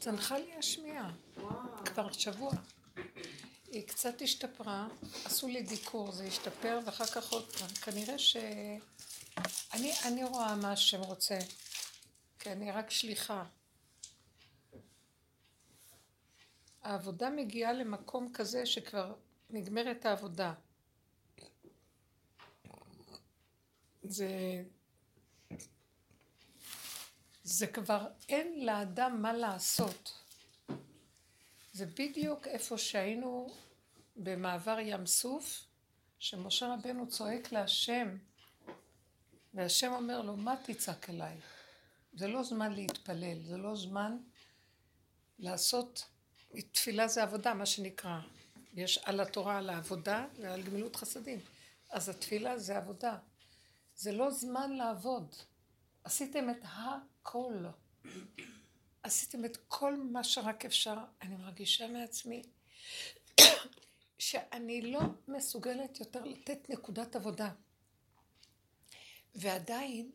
צנחה לי השמיעה. כבר שבוע. היא קצת השתפרה, עשו לי דיקור, זה השתפר, ואחר כך עוד פעם. כנראה ש... אני, אני רואה מה השם רוצה, כי אני רק שליחה. העבודה מגיעה למקום כזה שכבר נגמרת העבודה. זה... זה כבר אין לאדם מה לעשות. זה בדיוק איפה שהיינו במעבר ים סוף, שמשה רבנו צועק להשם, והשם אומר לו, מה תצעק אליי? זה לא זמן להתפלל, זה לא זמן לעשות, תפילה זה עבודה, מה שנקרא. יש על התורה, על העבודה ועל גמילות חסדים. אז התפילה זה עבודה. זה לא זמן לעבוד. עשיתם את הכל. עשיתם את כל מה שרק אפשר. אני מרגישה מעצמי שאני לא מסוגלת יותר לתת נקודת עבודה. ועדיין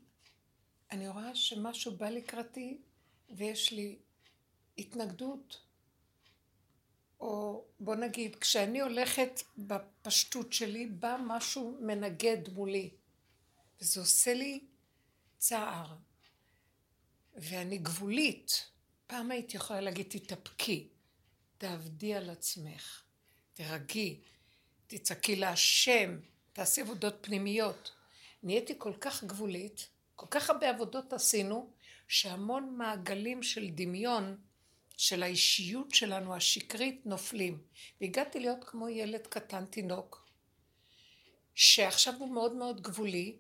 אני רואה שמשהו בא לקראתי ויש לי התנגדות, או בוא נגיד, כשאני הולכת בפשטות שלי, בא משהו מנגד מולי, וזה עושה לי צער. ואני גבולית. פעם הייתי יכולה להגיד, תתאפקי, תעבדי על עצמך, תרגי, תצעקי להשם, תעשי עבודות פנימיות. נהייתי כל כך גבולית, כל כך הרבה עבודות עשינו, שהמון מעגלים של דמיון של האישיות שלנו השקרית נופלים. והגעתי להיות כמו ילד קטן תינוק, שעכשיו הוא מאוד מאוד גבולי,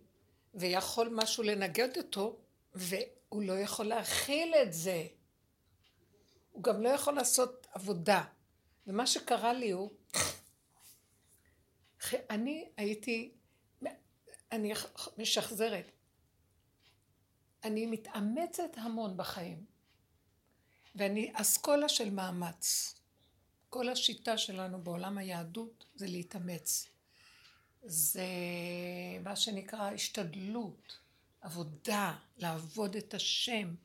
ויכול משהו לנגד אותו, והוא לא יכול להכיל את זה. הוא גם לא יכול לעשות עבודה. ומה שקרה לי הוא, אני הייתי, אני משחזרת, אני מתאמצת המון בחיים, ואני אסכולה של מאמץ. כל השיטה שלנו בעולם היהדות זה להתאמץ. זה מה שנקרא השתדלות, עבודה, לעבוד את השם,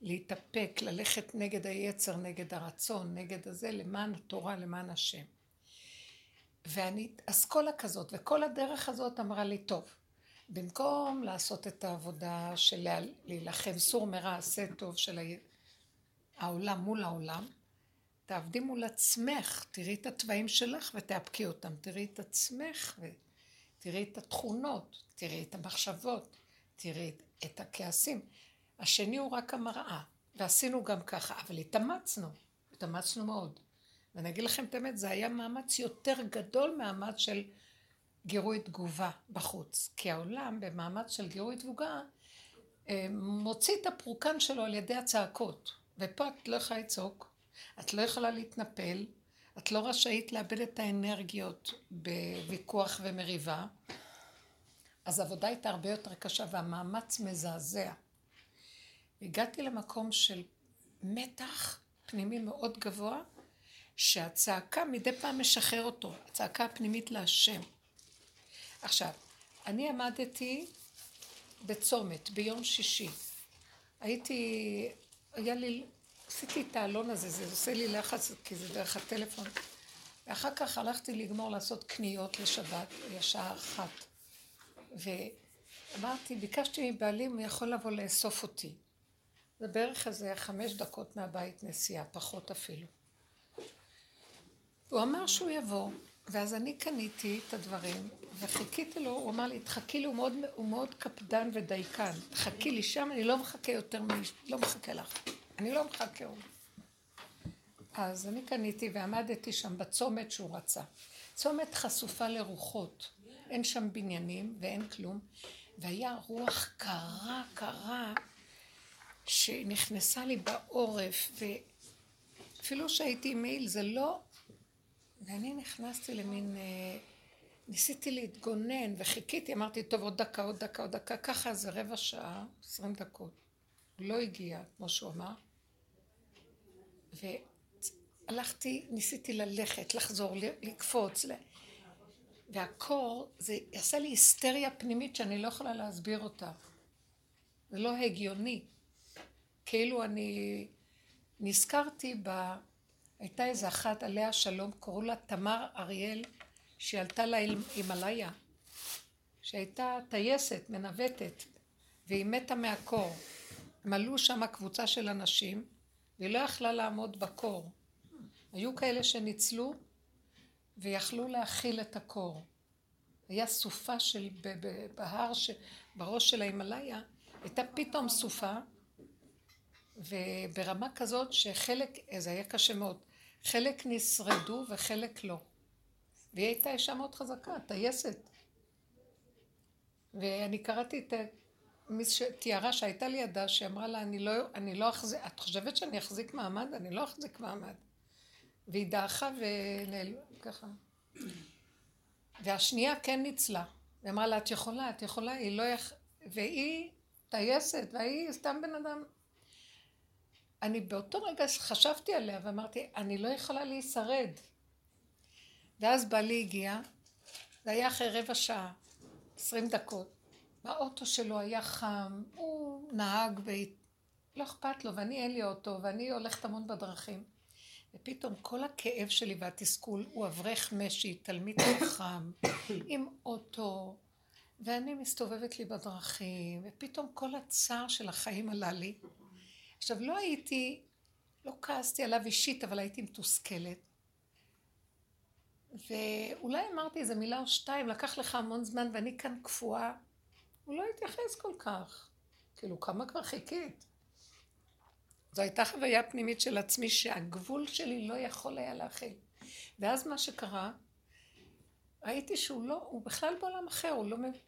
להתאפק, ללכת נגד היצר, נגד הרצון, נגד הזה, למען התורה, למען השם. ואני אסכולה כזאת, וכל הדרך הזאת אמרה לי, טוב, במקום לעשות את העבודה של להילחם סור מרע עשה טוב של העולם מול העולם, תעבדי מול עצמך, תראי את התוואים שלך ותאפקי אותם, תראי את עצמך ותראי את התכונות, תראי את המחשבות, תראי את הכעסים. השני הוא רק המראה, ועשינו גם ככה, אבל התאמצנו, התאמצנו מאוד. ואני אגיד לכם את האמת, זה היה מאמץ יותר גדול מאמץ של גירוי תגובה בחוץ. כי העולם במאמץ של גירוי תגובה אה, מוציא את הפרוקן שלו על ידי הצעקות. ופה את לא יכולה לצעוק, את לא יכולה להתנפל, את לא רשאית לאבד את האנרגיות בוויכוח ומריבה. אז העבודה הייתה הרבה יותר קשה והמאמץ מזעזע. הגעתי למקום של מתח פנימי מאוד גבוה, שהצעקה מדי פעם משחרר אותו, הצעקה הפנימית להשם. עכשיו, אני עמדתי בצומת ביום שישי. הייתי, היה לי, עשיתי את העלון הזה, זה עושה לי לחץ, כי זה דרך הטלפון. ואחר כך הלכתי לגמור לעשות קניות לשבת, שעה אחת. ואמרתי, ביקשתי מבעלי הוא יכול לבוא לאסוף אותי. זה בערך איזה חמש דקות מהבית נסיעה, פחות אפילו. הוא אמר שהוא יבוא, ואז אני קניתי את הדברים, וחיכיתי לו, הוא אמר לי, תחכי לי, הוא מאוד, הוא מאוד קפדן ודייקן, תחכי לי שם, אני לא מחכה יותר, מ... לא מחכה לך, אני לא מחכה. הוא. אז אני קניתי ועמדתי שם בצומת שהוא רצה. צומת חשופה לרוחות, אין שם בניינים ואין כלום, והיה רוח קרה, קרה, שנכנסה לי בעורף, ואפילו שהייתי עם מעיל, זה לא... ואני נכנסתי למין... אה, ניסיתי להתגונן וחיכיתי, אמרתי, טוב, עוד דקה, עוד דקה, עוד דקה, ככה זה רבע שעה, עשרים דקות. לא הגיע, כמו שהוא אמר. והלכתי, ניסיתי ללכת, לחזור, לקפוץ. והקור, זה עשה לי היסטריה פנימית שאני לא יכולה להסביר אותה. זה לא הגיוני. כאילו אני נזכרתי ב... הייתה איזה אחת עליה שלום, קראו לה תמר אריאל, שהיא עלתה להימאליה, שהייתה טייסת, מנווטת, והיא מתה מהקור. הם עלו שם קבוצה של אנשים, והיא לא יכלה לעמוד בקור. היו כאלה שניצלו ויכלו להכיל את הקור. היה סופה של, בהר, ש, בראש של ההימאליה, הייתה פתאום סופה, וברמה כזאת שחלק, זה היה קשה מאוד, חלק נשרדו וחלק לא. והיא הייתה אישה מאוד חזקה, טייסת. ואני קראתי את מי שתיארה שהייתה לידה, שאמרה לה, אני לא, אני לא אחזיק, את חושבת שאני אחזיק מעמד? אני לא אחזיק מעמד. והיא דעכה ונעל... ככה. והשנייה כן ניצלה. היא אמרה לה, את יכולה, את יכולה, היא לא יכ... והיא טייסת, והיא סתם בן אדם. אני באותו רגע חשבתי עליה ואמרתי, אני לא יכולה להישרד. ואז בעלי הגיע, זה היה אחרי רבע שעה, עשרים דקות. באוטו שלו היה חם, הוא נהג ב... לא אכפת לו, ואני אין לי אוטו, ואני הולכת המון בדרכים. ופתאום כל הכאב שלי והתסכול הוא אברך משי, תלמיד חכם, עם אוטו, ואני מסתובבת לי בדרכים, ופתאום כל הצער של החיים עלה לי. עכשיו, לא הייתי, לא כעסתי עליו אישית, אבל הייתי מתוסכלת. ואולי אמרתי איזה מילה או שתיים, לקח לך המון זמן ואני כאן קפואה. הוא לא התייחס כל כך. כאילו, כמה כבר חיכית? זו הייתה חוויה פנימית של עצמי שהגבול שלי לא יכול היה להכיל. ואז מה שקרה, ראיתי שהוא לא, הוא בכלל בעולם אחר, הוא לא מבין.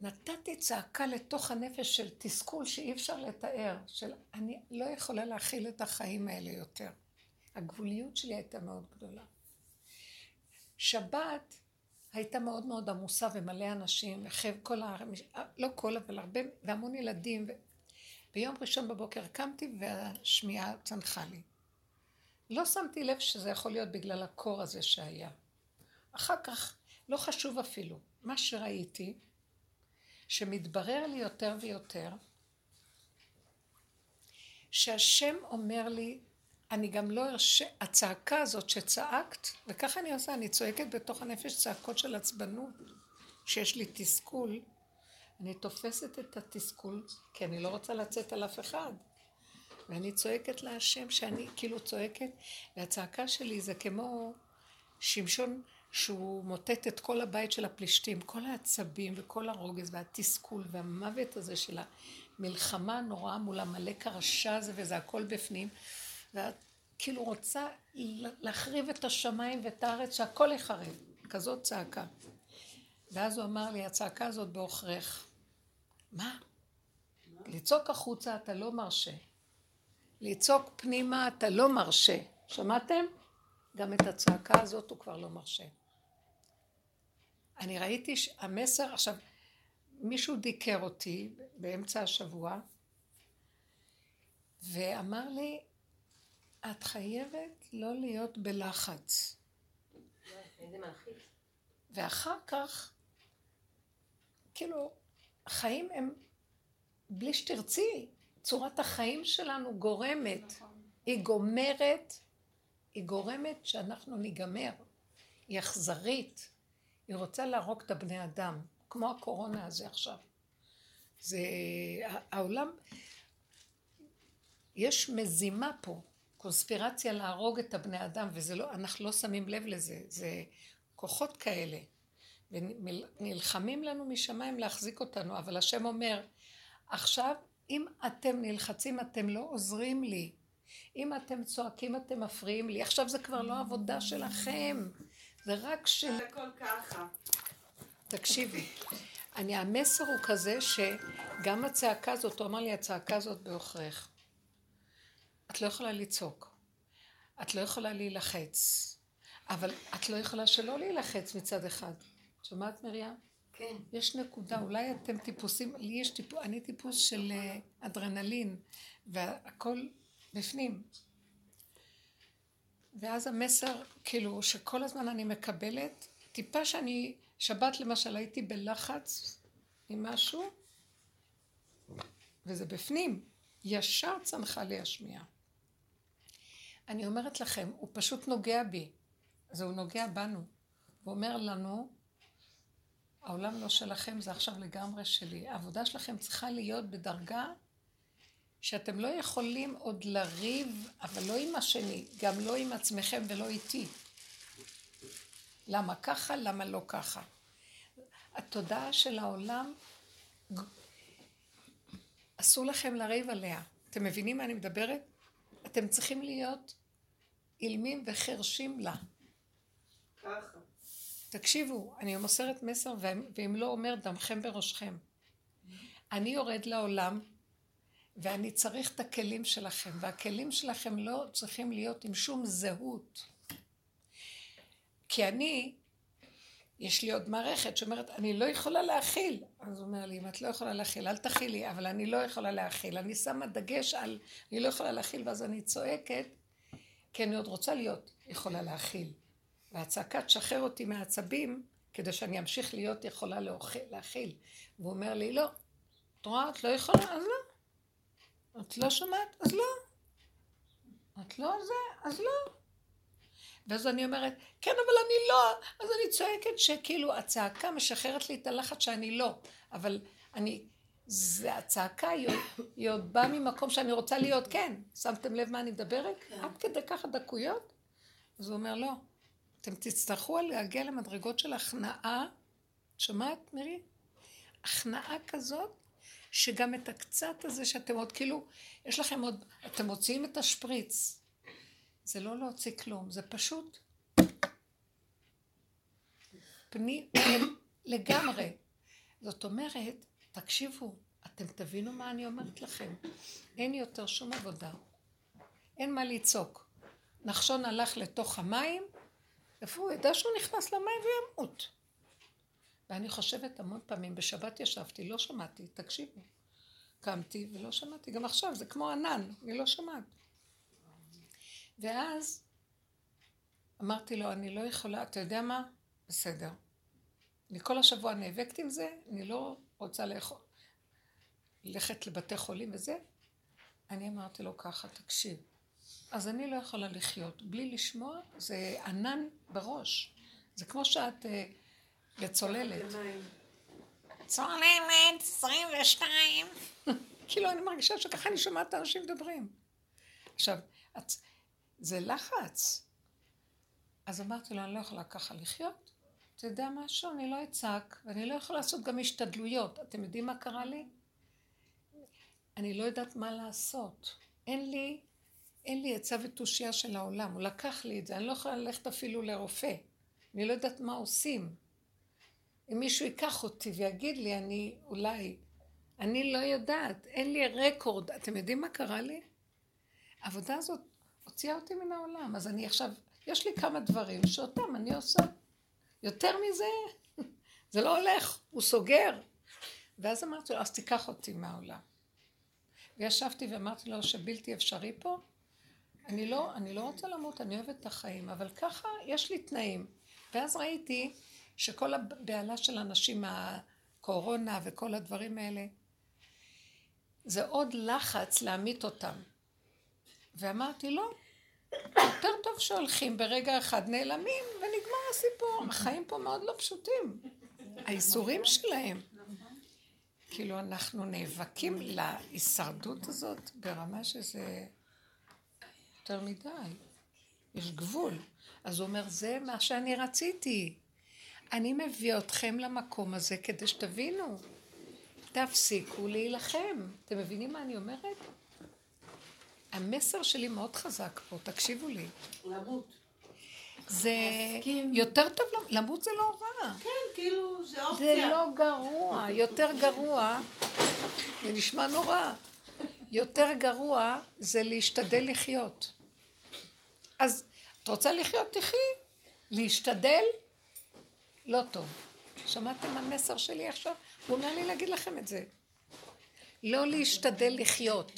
נתתי צעקה לתוך הנפש של תסכול שאי אפשר לתאר, של אני לא יכולה להכיל את החיים האלה יותר. הגבוליות שלי הייתה מאוד גדולה. שבת הייתה מאוד מאוד עמוסה ומלא אנשים, וחב כל ה... לא כל, אבל הרבה, והמון ילדים. ביום ראשון בבוקר קמתי והשמיעה צנחה לי. לא שמתי לב שזה יכול להיות בגלל הקור הזה שהיה. אחר כך, לא חשוב אפילו, מה שראיתי, שמתברר לי יותר ויותר, שהשם אומר לי, אני גם לא ארשה, הצעקה הזאת שצעקת, וככה אני עושה, אני צועקת בתוך הנפש צעקות של עצבנות, שיש לי תסכול, אני תופסת את התסכול, כי אני לא רוצה לצאת על אף אחד. ואני צועקת להשם שאני כאילו צועקת, והצעקה שלי זה כמו שמשון שהוא מוטט את כל הבית של הפלישתים, כל העצבים וכל הרוגז והתסכול והמוות הזה של המלחמה הנוראה מול המלאק הרשע הזה וזה הכל בפנים. ואת כאילו רוצה להחריב את השמיים ואת הארץ שהכל יחרב, כזאת צעקה. ואז הוא אמר לי, הצעקה הזאת בעוכריך. מה? לצעוק החוצה אתה לא מרשה. לצעוק פנימה אתה לא מרשה. שמעתם? גם את הצעקה הזאת הוא כבר לא מרשה. אני ראיתי שהמסר, עכשיו, מישהו דיקר אותי באמצע השבוע ואמר לי, את חייבת לא להיות בלחץ. ואחר כך, כאילו, החיים הם, בלי שתרצי, צורת החיים שלנו גורמת. נכון. היא גומרת, היא גורמת שאנחנו ניגמר. היא אכזרית. היא רוצה להרוג את הבני אדם, כמו הקורונה הזה עכשיו. זה, העולם, יש מזימה פה. קונספירציה להרוג את הבני אדם, וזה לא, אנחנו לא שמים לב לזה, זה כוחות כאלה. ונלחמים לנו משמיים להחזיק אותנו, אבל השם אומר, עכשיו אם אתם נלחצים אתם לא עוזרים לי. אם אתם צועקים אתם מפריעים לי. עכשיו זה כבר לא עבודה שלכם, זה רק של... זה הכל ככה. תקשיבי, אני, המסר הוא כזה שגם הצעקה הזאת, הוא אמר לי הצעקה הזאת בעוכריך. את לא יכולה לצעוק, את לא יכולה להילחץ, אבל את לא יכולה שלא להילחץ מצד אחד. שומעת מרים? כן. יש נקודה, אולי אתם טיפוסים, לי יש טיפוס, אני טיפוס של אה, אדרנלין, והכל בפנים. ואז המסר, כאילו, שכל הזמן אני מקבלת, טיפה שאני, שבת למשל הייתי בלחץ עם משהו, וזה בפנים, ישר צנחה לי השמיעה. אני אומרת לכם, הוא פשוט נוגע בי. אז הוא נוגע בנו. הוא אומר לנו, העולם לא שלכם, זה עכשיו לגמרי שלי. העבודה שלכם צריכה להיות בדרגה שאתם לא יכולים עוד לריב, אבל לא עם השני, גם לא עם עצמכם ולא איתי. למה ככה, למה לא ככה. התודעה של העולם, אסור לכם לריב עליה. אתם מבינים מה אני מדברת? אתם צריכים להיות אילמים וחרשים לה. ככה. תקשיבו, אני מוסרת מסר, ואם לא אומר דמכם בראשכם. אני יורד לעולם, ואני צריך את הכלים שלכם, והכלים שלכם לא צריכים להיות עם שום זהות. כי אני, יש לי עוד מערכת שאומרת, אני לא יכולה להכיל. אז הוא אומר לי, אם את לא יכולה להכיל, אל תכילי, אבל אני לא יכולה להכיל. אני שמה דגש על, אני לא יכולה להכיל, ואז אני צועקת, כי אני עוד רוצה להיות יכולה להכיל. והצעקה תשחרר אותי מהעצבים, כדי שאני אמשיך להיות יכולה להכיל. והוא אומר לי, לא, את רואה, את לא יכולה, אז לא. את לא שומעת, אז לא. את לא זה, אז לא. ואז אני אומרת, כן, אבל אני לא. אז אני צועקת שכאילו הצעקה משחררת לי את הלחץ שאני לא. אבל אני, זה הצעקה, היא, עוד באה ממקום שאני רוצה להיות כן. שמתם לב מה אני מדברת? כן. עד כדי ככה דקויות? אז הוא אומר, לא. אתם תצטרכו להגיע למדרגות של הכנעה. שומעת, מירי? הכנעה כזאת, שגם את הקצת הזה שאתם עוד כאילו, יש לכם עוד, אתם מוציאים את השפריץ. זה לא להוציא כלום, זה פשוט פני, לגמרי. זאת אומרת, תקשיבו, אתם תבינו מה אני אומרת לכם. אין יותר שום עבודה. אין מה לצעוק. נחשון הלך לתוך המים, איפה הוא ידע שהוא נכנס למים וימות. ואני חושבת המון פעמים, בשבת ישבתי, לא שמעתי, תקשיבו. קמתי ולא שמעתי, גם עכשיו זה כמו ענן, אני לא שומעת. ואז אמרתי לו, אני לא יכולה, אתה יודע מה? בסדר. אני כל השבוע נאבקת עם זה, אני לא רוצה לאכול, ללכת לבתי חולים וזה. אני אמרתי לו ככה, תקשיב, אז אני לא יכולה לחיות. בלי לשמוע, זה ענן בראש. זה כמו שאת uh, לצוללת. צוללת, 22. כאילו, אני מרגישה שככה אני שומעת את האנשים מדברים. עכשיו, את, זה לחץ. אז אמרתי לו, אני לא יכולה ככה לחיות. אתה יודע משהו? אני לא אצעק, ואני לא יכולה לעשות גם השתדלויות. אתם יודעים מה קרה לי? אני לא יודעת מה לעשות. אין לי אין לי עצה ותושייה של העולם, הוא לקח לי את זה, אני לא יכולה ללכת אפילו לרופא, אני לא יודעת מה עושים. אם מישהו ייקח אותי ויגיד לי, אני אולי, אני לא יודעת, אין לי רקורד, אתם יודעים מה קרה לי? העבודה הזאת הוציאה אותי מן העולם, אז אני עכשיו, יש לי כמה דברים שאותם אני עושה. יותר מזה, זה לא הולך, הוא סוגר. ואז אמרתי לו, אז תיקח אותי מהעולם. וישבתי ואמרתי לו שבלתי אפשרי פה, אני לא, אני לא רוצה למות, אני אוהבת את החיים, אבל ככה יש לי תנאים. ואז ראיתי שכל הבהלה של אנשים, הקורונה וכל הדברים האלה, זה עוד לחץ להמית אותם. ואמרתי, לא, יותר טוב שהולכים ברגע אחד, נעלמים ונגמר הסיפור. החיים פה מאוד לא פשוטים. האיסורים שלהם. כאילו אנחנו נאבקים להישרדות הזאת ברמה שזה... יותר מדי. יש גבול. אז הוא אומר, זה מה שאני רציתי. אני מביא אתכם למקום הזה כדי שתבינו. תפסיקו להילחם. אתם מבינים מה אני אומרת? המסר שלי מאוד חזק פה, תקשיבו לי. למות. זה יותר טוב, למות זה לא רע. כן, כאילו, זה אופציה. זה לא גרוע, יותר גרוע, זה נשמע נורא. יותר גרוע זה להשתדל לחיות. אז את רוצה לחיות, תחי. להשתדל, לא טוב. שמעתם המסר שלי עכשיו? הוא אומר לי להגיד לכם את זה. לא להשתדל לחיות.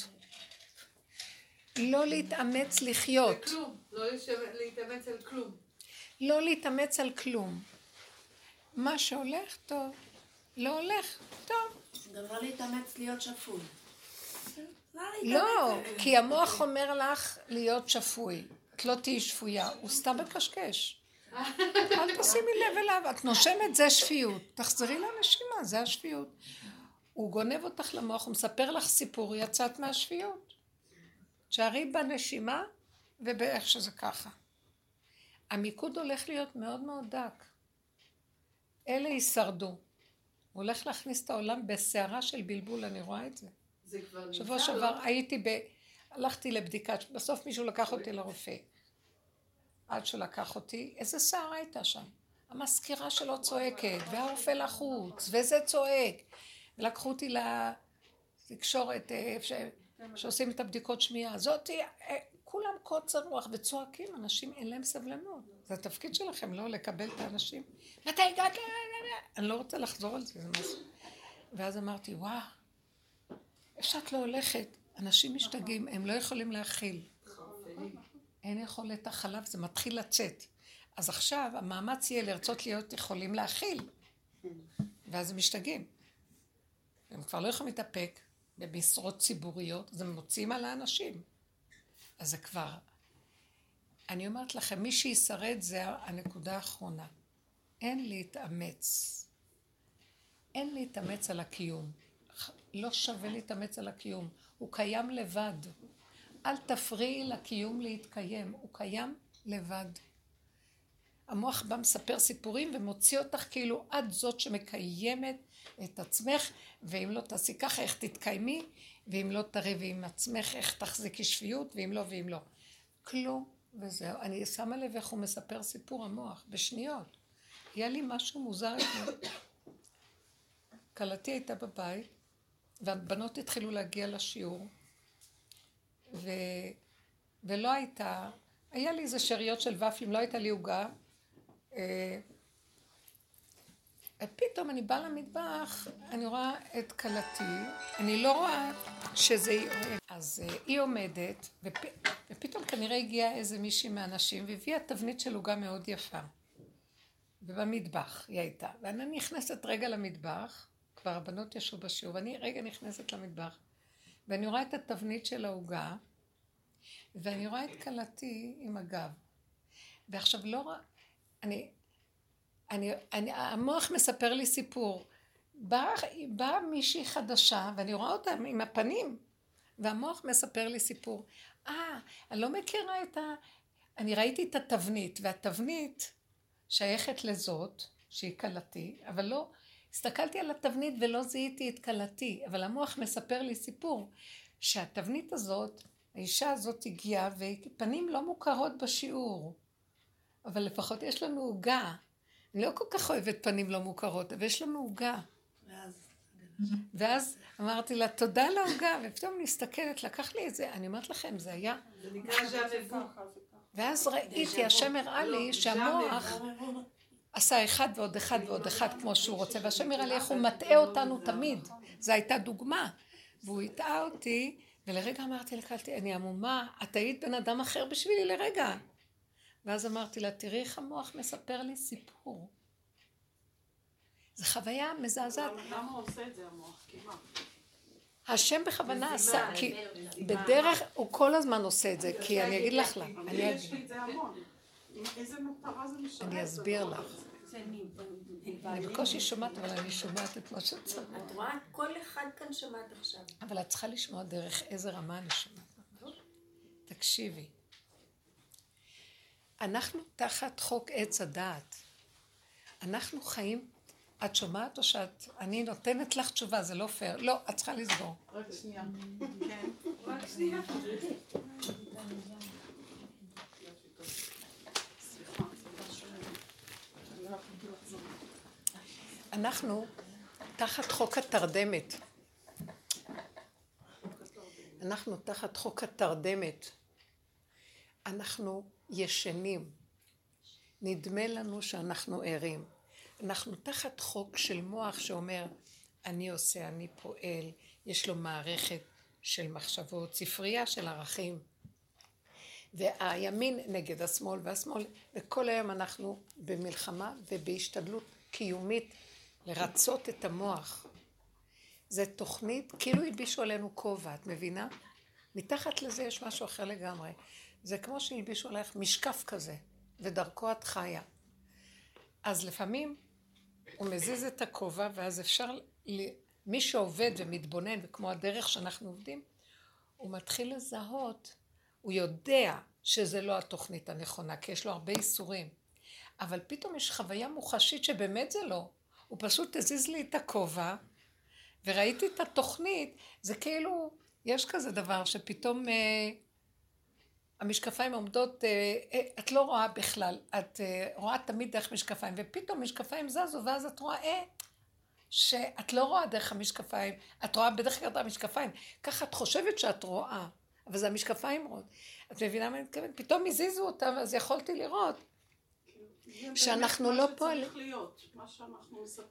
לא להתאמץ לחיות. כלום. לא להתאמץ על כלום. לא להתאמץ על כלום. מה שהולך, טוב. לא הולך, טוב. גם לא להתאמץ להיות שפוי. לא, כי המוח אומר לך להיות שפוי. את לא תהיי שפויה, הוא סתם מקשקש. אל תשימי לב אליו, את נושמת זה שפיות. תחזרי לנשימה, זה השפיות. הוא גונב אותך למוח, הוא מספר לך סיפור, יצאת מהשפיות. תשארי בנשימה ובאיך שזה ככה. המיקוד הולך להיות מאוד מאוד דק. אלה יישרדו. הוא הולך להכניס את העולם בסערה של בלבול, אני רואה את זה. זה כבר נמצא, שבוע שעבר הייתי ב... הלכתי לבדיקה, בסוף מישהו לקח אותי לרופא. עד שהוא לקח אותי, איזה סערה הייתה שם. המזכירה שלו צועקת, והרופא לחוץ, וזה צועק. ולקחו אותי לתקשורת, אה, ש... שעושים את הבדיקות שמיעה. זאתי, אה, כולם קוצר רוח וצועקים, אנשים אין להם סבלנות. זה התפקיד שלכם, לא לקבל את האנשים. מתי הגעת? אני לא רוצה לחזור על זה, זה משהו. ואז אמרתי, וואו, איפה שאת לא הולכת, אנשים משתגעים, הם לא יכולים להכיל. אין יכולת החלב, זה מתחיל לצאת. אז עכשיו המאמץ יהיה לרצות להיות יכולים להכיל. ואז הם משתגעים. הם כבר לא יכולים להתאפק במשרות ציבוריות, אז הם מוצאים על האנשים. אז זה כבר... אני אומרת לכם, מי שישרד זה הנקודה האחרונה. אין להתאמץ. אין להתאמץ על הקיום. לא שווה להתאמץ על הקיום. הוא קיים לבד. אל תפריעי לקיום להתקיים, הוא קיים לבד. המוח בא מספר סיפורים ומוציא אותך כאילו את זאת שמקיימת את עצמך, ואם לא תעשי ככה איך תתקיימי, ואם לא תריבי עם עצמך איך תחזיקי שפיות, ואם לא ואם לא. כלום וזהו. אני שמה לב איך הוא מספר סיפור המוח, בשניות. היה לי משהו מוזר אתמול. כלתי הייתה בבית, והבנות התחילו להגיע לשיעור, ו... ולא הייתה, היה לי איזה שאריות של ופלים, לא הייתה לי עוגה. אה, ופתאום אני באה למטבח, אני רואה את כלתי, אני לא רואה שזה... אז uh, היא עומדת, ופ... ופתאום כנראה הגיעה איזה מישהי מהנשים, והביאה תבנית של עוגה מאוד יפה. ובמטבח היא הייתה. ואני נכנסת רגע למטבח, כבר הבנות ישבו בשיעור, ואני רגע נכנסת למטבח, ואני רואה את התבנית של העוגה, ואני רואה את כלתי עם הגב. ועכשיו לא. אני... אני, אני, המוח מספר לי סיפור. באה בא מישהי חדשה, ואני רואה אותה עם הפנים, והמוח מספר לי סיפור. אה, אני לא מכירה את ה... אני ראיתי את התבנית, והתבנית שייכת לזאת, שהיא כלתי, אבל לא... הסתכלתי על התבנית ולא זיהיתי את כלתי, אבל המוח מספר לי סיפור, שהתבנית הזאת, האישה הזאת הגיעה, ופנים לא מוכרות בשיעור, אבל לפחות יש לנו עוגה. אני לא כל כך אוהבת פנים לא מוכרות, אבל יש לנו עוגה. ואז אמרתי לה, תודה על העוגה, ופתאום נסתכלת, לקח לי את זה, אני אומרת לכם, זה היה... זה נקרא ז'אבבו. ואז ראיתי, השם הראה לי שהמוח עשה אחד ועוד אחד ועוד אחד כמו שהוא רוצה, והשם הראה לי איך הוא מטעה אותנו תמיד. זו הייתה דוגמה. והוא הטעה אותי, ולרגע אמרתי לקלתי, אני עמומה, את היית בן אדם אחר בשבילי לרגע. ואז אמרתי לה, תראי איך המוח מספר לי סיפור. זו חוויה מזעזעת. למה הוא עושה את זה המוח? כי מה? השם בכוונה עשה, כי בדרך, הוא כל הזמן עושה את זה, כי אני אגיד לך למה, אני יש אגיד, לי את זה המון. איזה מטרה זה משרת? אני אסביר לך. אני בקושי שומעת, אבל אני שומעת את מה שצריך. את רואה? כל אחד כאן שמעת עכשיו. אבל את צריכה לשמוע דרך איזה רמה אני שומעת ממש. תקשיבי. אנחנו תחת חוק עץ הדעת. אנחנו חיים, את שומעת או שאת, אני נותנת לך תשובה, זה לא פייר. לא, את צריכה לסגור. רק שנייה. כן. רק שנייה. סליחה, סליחה שאני אני לא יכולתי לחזור. אנחנו תחת חוק התרדמת. אנחנו תחת חוק התרדמת. אנחנו ישנים. נדמה לנו שאנחנו ערים. אנחנו תחת חוק של מוח שאומר, אני עושה, אני פועל, יש לו מערכת של מחשבות, ספרייה של ערכים. והימין נגד השמאל והשמאל, וכל היום אנחנו במלחמה ובהשתדלות קיומית לרצות את המוח. זה תוכנית, כאילו הלבישו עלינו כובע, את מבינה? מתחת לזה יש משהו אחר לגמרי. זה כמו שהלבישו עלייך משקף כזה, ודרכו את חיה. אז לפעמים הוא מזיז את הכובע, ואז אפשר. מי שעובד ומתבונן, וכמו הדרך שאנחנו עובדים, הוא מתחיל לזהות, הוא יודע שזה לא התוכנית הנכונה, כי יש לו הרבה איסורים. אבל פתאום יש חוויה מוחשית שבאמת זה לא. הוא פשוט הזיז לי את הכובע, וראיתי את התוכנית, זה כאילו, יש כזה דבר שפתאום אה, המשקפיים עומדות, אה, אה, את לא רואה בכלל, את אה, רואה תמיד דרך משקפיים, ופתאום משקפיים זזו, ואז את רואה אה, שאת לא רואה דרך המשקפיים, את רואה בדרך כלל את המשקפיים, ככה את חושבת שאת רואה, אבל זה המשקפיים רואות. את מבינה מה אני מתכוונת? פתאום הזיזו אותם, אז יכולתי לראות. שאנחנו לא פועלים.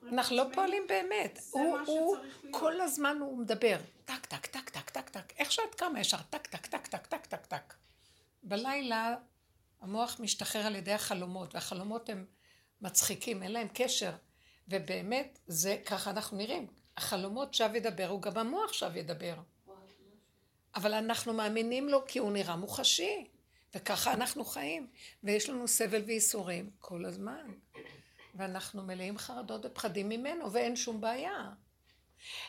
אנחנו לא פועלים באמת. הוא, הוא, כל הזמן הוא מדבר. טק, טק, טק, טק, טק, טק. איך שאת קמה ישר, טק, טק, טק, טק, טק, טק, טק. בלילה המוח משתחרר על ידי החלומות, והחלומות הם מצחיקים, אין להם קשר. ובאמת, זה, ככה אנחנו נראים. החלומות שב ידבר, הוא גם המוח שב ידבר. אבל אנחנו מאמינים לו כי הוא נראה מוחשי. וככה אנחנו חיים, ויש לנו סבל וייסורים כל הזמן. ואנחנו מלאים חרדות ופחדים ממנו, ואין שום בעיה.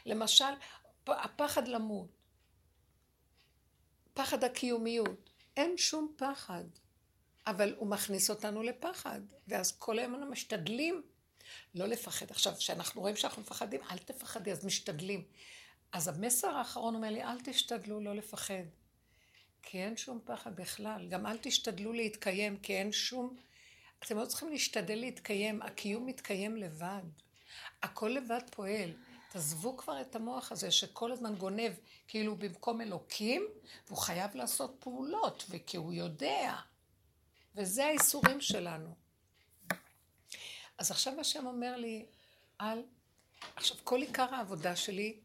למשל, הפחד למות, פחד הקיומיות, אין שום פחד, אבל הוא מכניס אותנו לפחד, ואז כל היום אנחנו משתדלים לא לפחד. עכשיו, כשאנחנו רואים שאנחנו מפחדים, אל תפחדי, אז משתדלים. אז המסר האחרון אומר לי, אל תשתדלו לא לפחד. כי אין שום פחד בכלל. גם אל תשתדלו להתקיים, כי אין שום... אתם לא צריכים להשתדל להתקיים, הקיום מתקיים לבד. הכל לבד פועל. תעזבו כבר את המוח הזה שכל הזמן גונב כאילו במקום אלוקים, והוא חייב לעשות פעולות, וכי הוא יודע. וזה האיסורים שלנו. אז עכשיו השם אומר לי, אל... עכשיו, כל עיקר העבודה שלי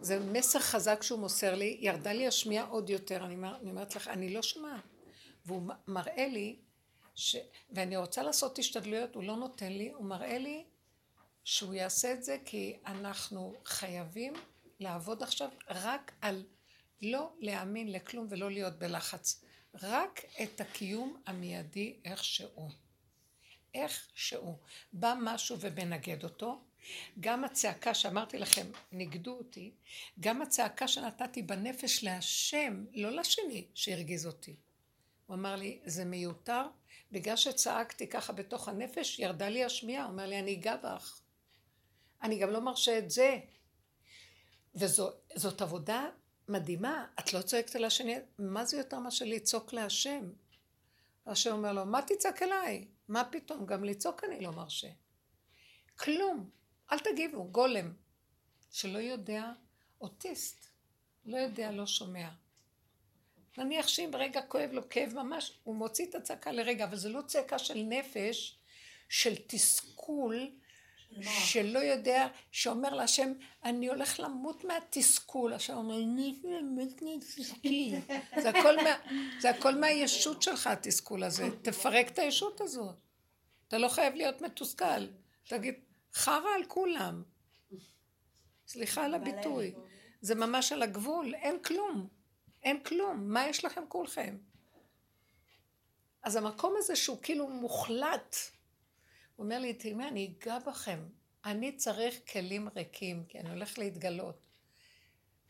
זה מסר חזק שהוא מוסר לי, ירדה לי השמיעה עוד יותר, אני, אומר, אני אומרת לך, אני לא שומעת. והוא מראה לי, ש... ואני רוצה לעשות השתדלויות, הוא לא נותן לי, הוא מראה לי שהוא יעשה את זה כי אנחנו חייבים לעבוד עכשיו רק על לא להאמין לכלום ולא להיות בלחץ. רק את הקיום המיידי איך שהוא. איך שהוא. בא משהו ומנגד אותו, גם הצעקה שאמרתי לכם, ניגדו אותי, גם הצעקה שנתתי בנפש להשם, לא לשני שהרגיז אותי. הוא אמר לי, זה מיותר, בגלל שצעקתי ככה בתוך הנפש, ירדה לי השמיעה, הוא אומר לי, אני אגע בך. אני גם לא מרשה את זה. וזאת עבודה מדהימה, את לא צועקת על השני, מה זה יותר מאשר לצעוק להשם? השם אומר לו, מה תצעק אליי? מה פתאום, גם לצעוק אני לא מרשה. כלום. אל תגיבו, גולם, שלא יודע, אוטיסט, לא יודע, לא שומע. נניח שאם ברגע כואב לו כאב ממש, הוא מוציא את הצעקה לרגע, אבל זו לא צעקה של נפש, של תסכול, שלא יודע, שאומר להשם, אני הולך למות מהתסכול. השם אומר, אני. זה הכל, מה, זה הכל מהישות שלך, התסכול הזה. תפרק את הישות הזאת. אתה לא חייב להיות מתוסכל. תגיד, חרא על כולם. סליחה על הביטוי. זה ממש על הגבול, אין כלום. אין כלום. מה יש לכם כולכם? אז המקום הזה שהוא כאילו מוחלט, הוא אומר לי, תראי, אני אגע בכם. אני צריך כלים ריקים, כי אני הולך להתגלות.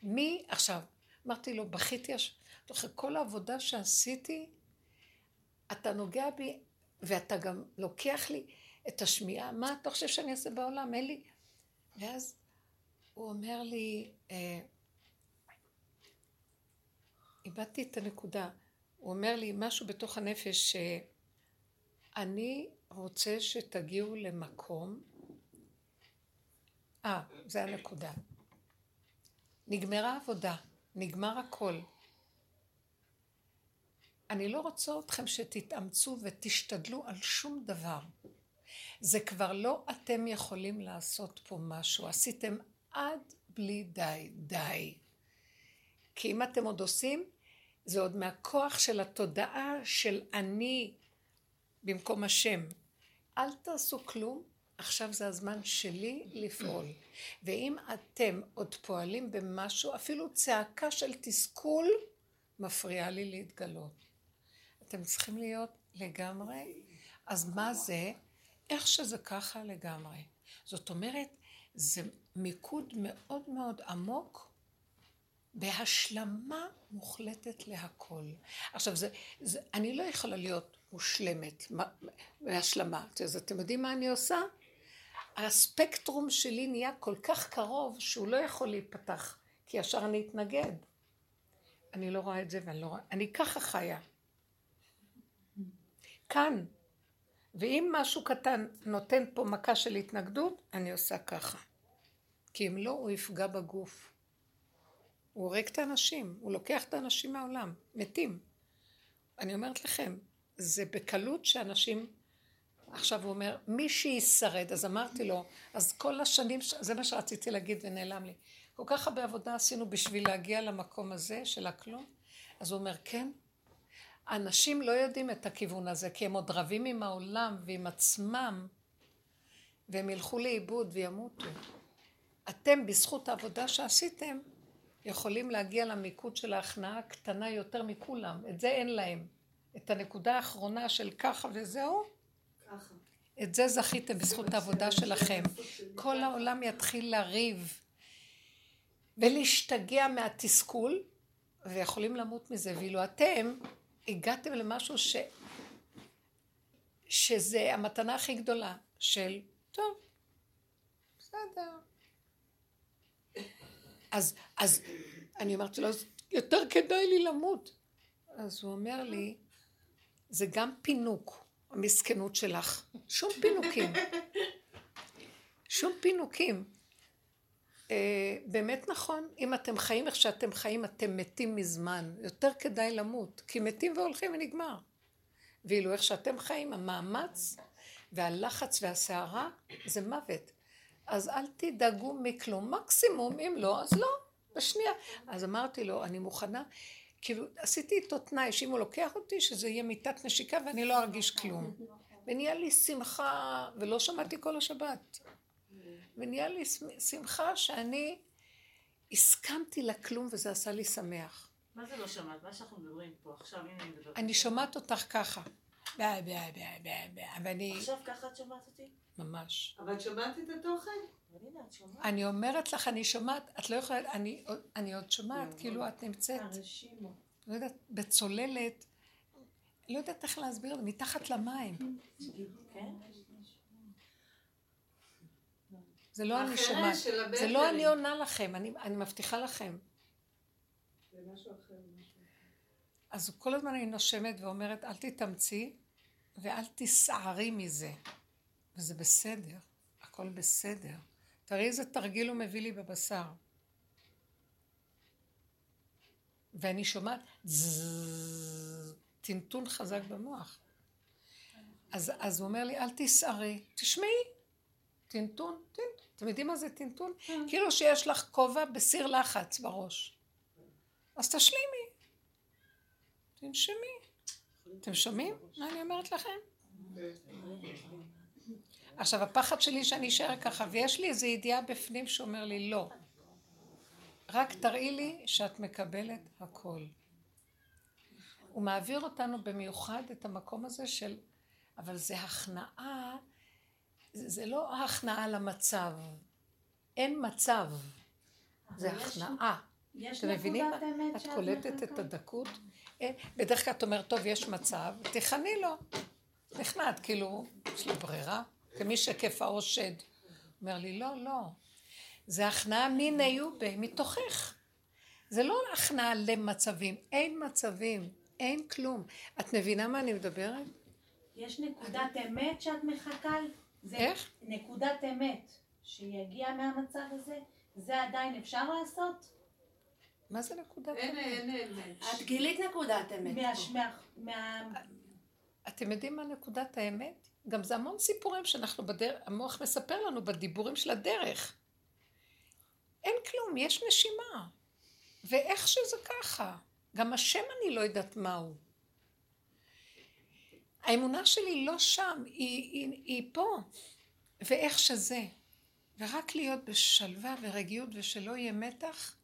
מי, עכשיו, אמרתי לו, בכיתי, אחרי כל העבודה שעשיתי, אתה נוגע בי, ואתה גם לוקח לי, את השמיעה, מה אתה חושב שאני אעשה בעולם? אין לי... ואז הוא אומר לי, אה, איבדתי את הנקודה. הוא אומר לי משהו בתוך הנפש שאני רוצה שתגיעו למקום, אה, זה הנקודה. נגמרה העבודה, נגמר הכל. אני לא רוצה אתכם שתתאמצו ותשתדלו על שום דבר. זה כבר לא אתם יכולים לעשות פה משהו, עשיתם עד בלי די, די. כי אם אתם עוד עושים, זה עוד מהכוח של התודעה של אני במקום השם. אל תעשו כלום, עכשיו זה הזמן שלי לפעול. ואם אתם עוד פועלים במשהו, אפילו צעקה של תסכול, מפריעה לי להתגלות. אתם צריכים להיות לגמרי. אז מה זה? איך שזה ככה לגמרי. זאת אומרת, זה מיקוד מאוד מאוד עמוק בהשלמה מוחלטת להכל. עכשיו, זה, זה, אני לא יכולה להיות מושלמת בהשלמה. אז אתם יודעים מה אני עושה? הספקטרום שלי נהיה כל כך קרוב שהוא לא יכול להיפתח, כי ישר אני אתנגד. אני לא רואה את זה ואני לא רואה... אני ככה חיה. כאן. ואם משהו קטן נותן פה מכה של התנגדות, אני עושה ככה. כי אם לא, הוא יפגע בגוף. הוא הורג את האנשים, הוא לוקח את האנשים מהעולם, מתים. אני אומרת לכם, זה בקלות שאנשים... עכשיו הוא אומר, מי שישרד, אז אמרתי לו, אז כל השנים, זה מה שרציתי להגיד ונעלם לי. כל כך הרבה עבודה עשינו בשביל להגיע למקום הזה של הכלום. אז הוא אומר, כן, אנשים לא יודעים את הכיוון הזה, כי הם עוד רבים עם העולם ועם עצמם, והם ילכו לאיבוד וימותו. אתם, בזכות העבודה שעשיתם, יכולים להגיע למיקוד של ההכנעה הקטנה יותר מכולם. את זה אין להם. את הנקודה האחרונה של ככה וזהו, ככה. את זה זכיתם בזכות העבודה שלכם. כל העולם יתחיל לריב ולהשתגע מהתסכול, ויכולים למות מזה. ואילו אתם הגעתם למשהו ש... שזה המתנה הכי גדולה של, טוב, בסדר. אז, אז אני אמרתי לו, יותר כדאי לי למות. אז הוא אומר לי, זה גם פינוק, המסכנות שלך. שום פינוקים. שום פינוקים. אה, באמת נכון, אם אתם חיים איך שאתם חיים, אתם מתים מזמן. יותר כדאי למות, כי מתים והולכים ונגמר. ואילו איך שאתם חיים, המאמץ והלחץ והסערה זה מוות. אז אל תדאגו מכלום. מקסימום, אם לא, אז לא, בשנייה. אז אמרתי לו, אני מוכנה, כאילו, עשיתי איתו תנאי שאם הוא לוקח אותי, שזה יהיה מיטת נשיקה ואני לא ארגיש כלום. ונהיה לי שמחה, ולא שמעתי כל השבת. ונהיה לי שמחה שאני הסכמתי לכלום וזה עשה לי שמח. מה זה לא שמעת? מה שאנחנו מדברים פה עכשיו, הנה אני מדברת. אני שומעת אותך ככה. ואני... עכשיו ככה את שומעת אותי? ממש. אבל שמעת את התוכן? אני אומרת לך, אני שומעת, את לא יכולה, אני עוד שומעת, כאילו את נמצאת, לא יודעת, בצוללת, לא יודעת איך להסביר, מתחת למים. כן? זה לא אני שומעת, זה לא אני עונה לכם, אני מבטיחה לכם. אז כל הזמן אני נושמת ואומרת, אל תתאמצי ואל תסערי מזה. וזה בסדר, הכל בסדר. תראי איזה תרגיל הוא מביא לי בבשר. ואני שומעת טינטון חזק במוח. אז, אז הוא אומר לי, אל תסערי, תשמעי, טינטון, טינטון. אתם יודעים מה זה טינטון? כן. כאילו שיש לך כובע בסיר לחץ בראש. אז תשלימי. תנשמי. אתם שומעים מה אני אומרת לכם? עכשיו, הפחד שלי שאני אשאר ככה, ויש לי איזו ידיעה בפנים שאומר לי, לא. רק תראי לי שאת מקבלת הכל. הוא מעביר אותנו במיוחד את המקום הזה של, אבל זה הכנעה זה, זה לא הכנעה למצב. אין מצב. זה הכנעה. יש אתם מבינים? את קולטת את הדקות? אין. בדרך כלל את אומרת, טוב, יש מצב, תכני לו. נכנעת, כאילו, יש לי ברירה? כמי שכיף האוש שד. אומר לי, לא, לא. זה הכנעה מיני ובי, מתוכך. זה לא הכנעה למצבים. אין מצבים, אין כלום. את מבינה מה אני מדברת? יש נקודת אמת שאת מחכה זה איך? נקודת אמת שיגיע מהמצב הזה, זה עדיין אפשר לעשות? מה זה נקודת אמת? אין, אין אמת. את גילית נקודת אמת. מה... אתם יודעים מה נקודת האמת? גם זה המון סיפורים שאנחנו בדרך, המוח מספר לנו בדיבורים של הדרך. אין כלום, יש נשימה. ואיך שזה ככה. גם השם אני לא יודעת מהו. האמונה שלי לא שם, היא, היא, היא פה, ואיך שזה. ורק להיות בשלווה ורגיעות ושלא יהיה מתח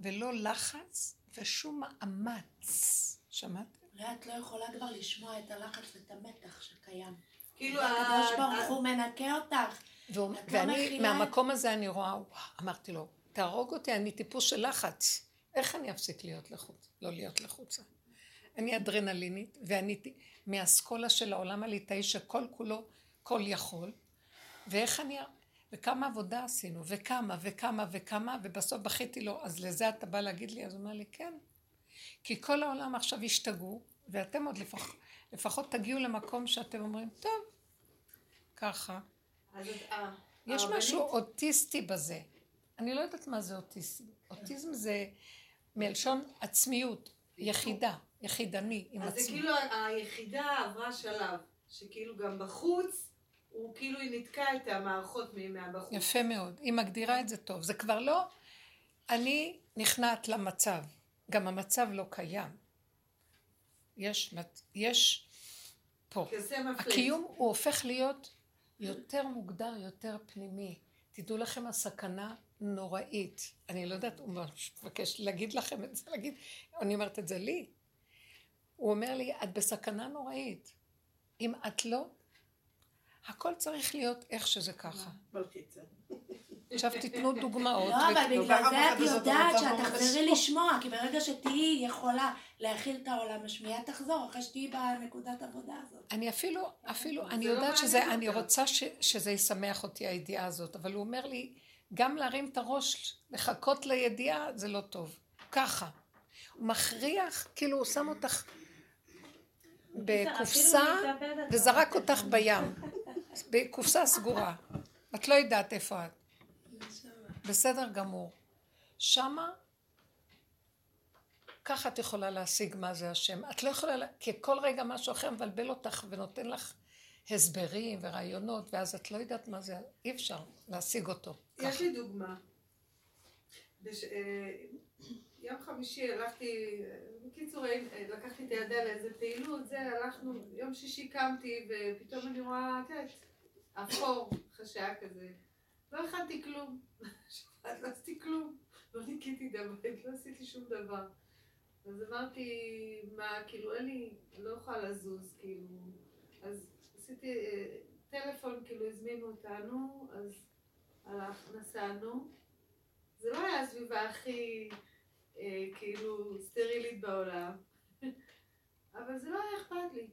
ולא לחץ ושום מאמץ. שמעתם? אולי את לא יכולה כבר לשמוע את הלחץ ואת המתח שקיים. כאילו, הקדוש ברוך הוא מנקה אותך. לא ואני, מהמקום הזה אני רואה, וואו, אמרתי לו, תהרוג אותי, אני טיפוס של לחץ. איך אני אפסיק להיות לחוץ? לא להיות לחוצה. אני אדרנלינית, ואני מאסכולה של העולם הליטאי שכל כולו כל יכול, ואיך אני... וכמה עבודה עשינו, וכמה, וכמה, וכמה, ובסוף בכיתי לו, אז לזה אתה בא להגיד לי? אז הוא אומר לי, כן. כי כל העולם עכשיו השתגעו, ואתם עוד לפח, לפחות תגיעו למקום שאתם אומרים, טוב, ככה. אז את- ה- יש משהו אוטיסטי בזה. אני לא יודעת מה זה אוטיזם. אוטיזם זה מלשון עצמיות, יחידה, יחידני עם אז זה עצמי. כאילו היחידה עברה שלב, שכאילו גם בחוץ, הוא כאילו היא ניתקה את המערכות מהבחוץ. יפה מאוד. היא מגדירה את זה טוב. זה כבר לא, אני נכנעת למצב. גם המצב לא קיים. יש, יש פה. הקיום הוא הופך להיות יותר מוגדר, יותר פנימי. תדעו לכם, הסכנה נוראית. אני לא יודעת, הוא מבקש להגיד לכם את זה, להגיד, אני אומרת את זה לי. הוא אומר לי, את בסכנה נוראית. אם את לא, הכל צריך להיות איך שזה ככה. עכשיו תיתנו דוגמאות. לא, אבל בגלל זה את יודעת שאת תחזרי. לשמוע, כי ברגע שתהיי יכולה להכיל את העולם השמיעה, תחזור, אחרי שתהיי בנקודת עבודה הזאת. אני אפילו, אפילו, אני לא יודעת שזה, אני. רוצה ש, שזה ישמח אותי הידיעה הזאת, אבל הוא אומר לי, גם להרים את הראש, לחכות לידיעה, זה לא טוב. ככה. הוא מכריח, כאילו הוא שם אותך בקופסה את וזרק לא אותך בים. בקופסה סגורה. את לא יודעת איפה את. בסדר גמור. שמה, ככה את יכולה להשיג מה זה השם. את לא יכולה, לה- כי כל רגע משהו אחר מבלבל אותך ונותן לך הסברים ורעיונות, ואז את לא יודעת מה זה, אי אפשר להשיג אותו. יש ככה. לי דוגמה. בש... יום חמישי הלכתי, בקיצור אה, לקחתי את הילדה לאיזה פעילות, זה, הלכנו, יום שישי קמתי ופתאום אני רואה, את יודעת, אפור, חשאי כזה. לא הכנתי כלום. שבת לא עשיתי כלום. לא ניקיתי דבר, לא עשיתי שום דבר. אז אמרתי, מה, כאילו אין לי, לא יכולה לזוז, כאילו. אז עשיתי אה, טלפון, כאילו הזמינו אותנו, אז הלך, נסענו. זה לא היה הסביבה הכי כאילו סטרילית בעולם, אבל זה לא היה אכפת לי.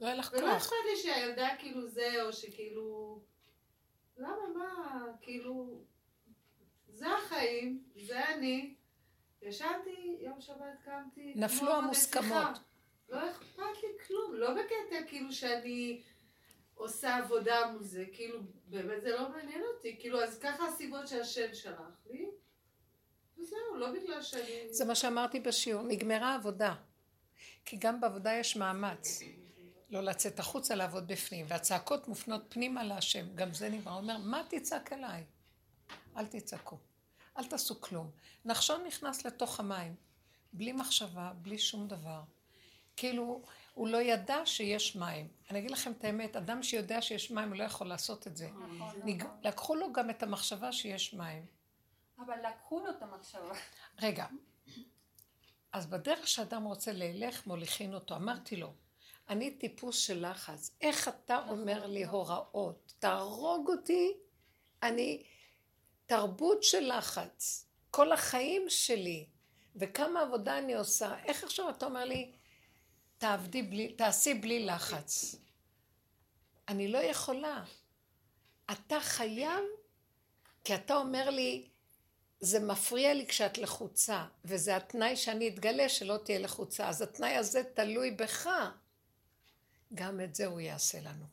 לא היה לך ולא כוח. אכפת לי שהילדה כאילו זה, או שכאילו... למה, מה, כאילו... זה החיים, זה אני. ישנתי, יום שבת קמתי. נפלו כמו המוסכמות. לא אכפת לי כלום, לא בקטע כאילו שאני עושה עבודה מול זה, כאילו, באמת זה לא מעניין אותי. כאילו, אז ככה הסיבות שהשם שלח לי, וזהו, לא בגלל שאני... זה מה שאמרתי בשיעור, נגמרה העבודה. כי גם בעבודה יש מאמץ. לא לצאת החוצה, לעבוד בפנים. והצעקות מופנות פנימה להשם. גם זה נגמר. הוא אומר, מה תצעק אליי? אל תצעקו. אל תעשו כלום. נחשון נכנס לתוך המים, בלי מחשבה, בלי שום דבר. כאילו, הוא לא ידע שיש מים. אני אגיד לכם את האמת, אדם שיודע שיש מים, הוא לא יכול לעשות את זה. נג... לקחו לו גם את המחשבה שיש מים. אבל לקחו לו את המחשבה. רגע, אז בדרך שאדם רוצה ללך, מוליכין אותו. אמרתי לו, אני טיפוס של לחץ. איך אתה אומר לי הוראות? תהרוג אותי, אני תרבות של לחץ. כל החיים שלי, וכמה עבודה אני עושה. איך עכשיו אתה אומר לי, תעבדי בלי, תעשי בלי לחץ? אני לא יכולה. אתה חייב, כי אתה אומר לי, זה מפריע לי כשאת לחוצה, וזה התנאי שאני אתגלה שלא תהיה לחוצה. אז התנאי הזה תלוי בך. גם את זה הוא יעשה לנו.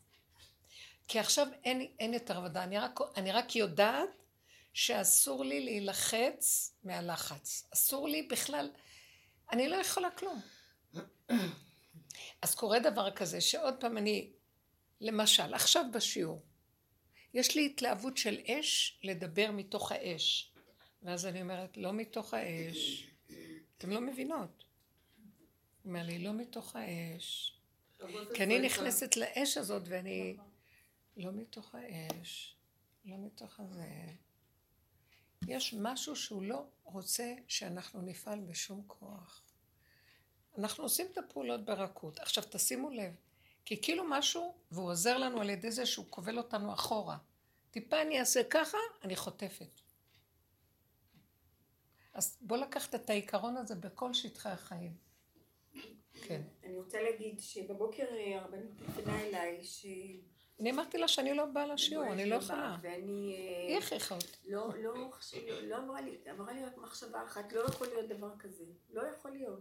כי עכשיו אין, אין יותר עבודה, אני רק, אני רק יודעת שאסור לי להילחץ מהלחץ. אסור לי בכלל, אני לא יכולה כלום. אז קורה דבר כזה, שעוד פעם אני, למשל, עכשיו בשיעור, יש לי התלהבות של אש לדבר מתוך האש. ואז אני אומרת, לא מתוך האש. אתן לא מבינות. הוא אומר לי, לא מתוך האש. כי אני נכנסת לאש הזאת ואני... לא מתוך האש, לא מתוך הזה. יש משהו שהוא לא רוצה שאנחנו נפעל בשום כוח. אנחנו עושים את הפעולות ברכות. עכשיו תשימו לב, כי כאילו משהו, והוא עוזר לנו על ידי זה שהוא כובל אותנו אחורה. טיפה אני אעשה ככה, אני חוטפת. אז בוא לקחת את העיקרון הזה בכל שטחי החיים. כן. אני רוצה להגיד שבבוקר אה, הרבנית פנה אליי, ש... אני אמרתי לה שאני לא באה לשיעור, אני לא יכולה. ואני... אה, היא הכריחה אותי. לא, לא, לא אמרה לי, אמרה לי רק מחשבה אחת, לא יכול להיות דבר כזה. לא יכול להיות.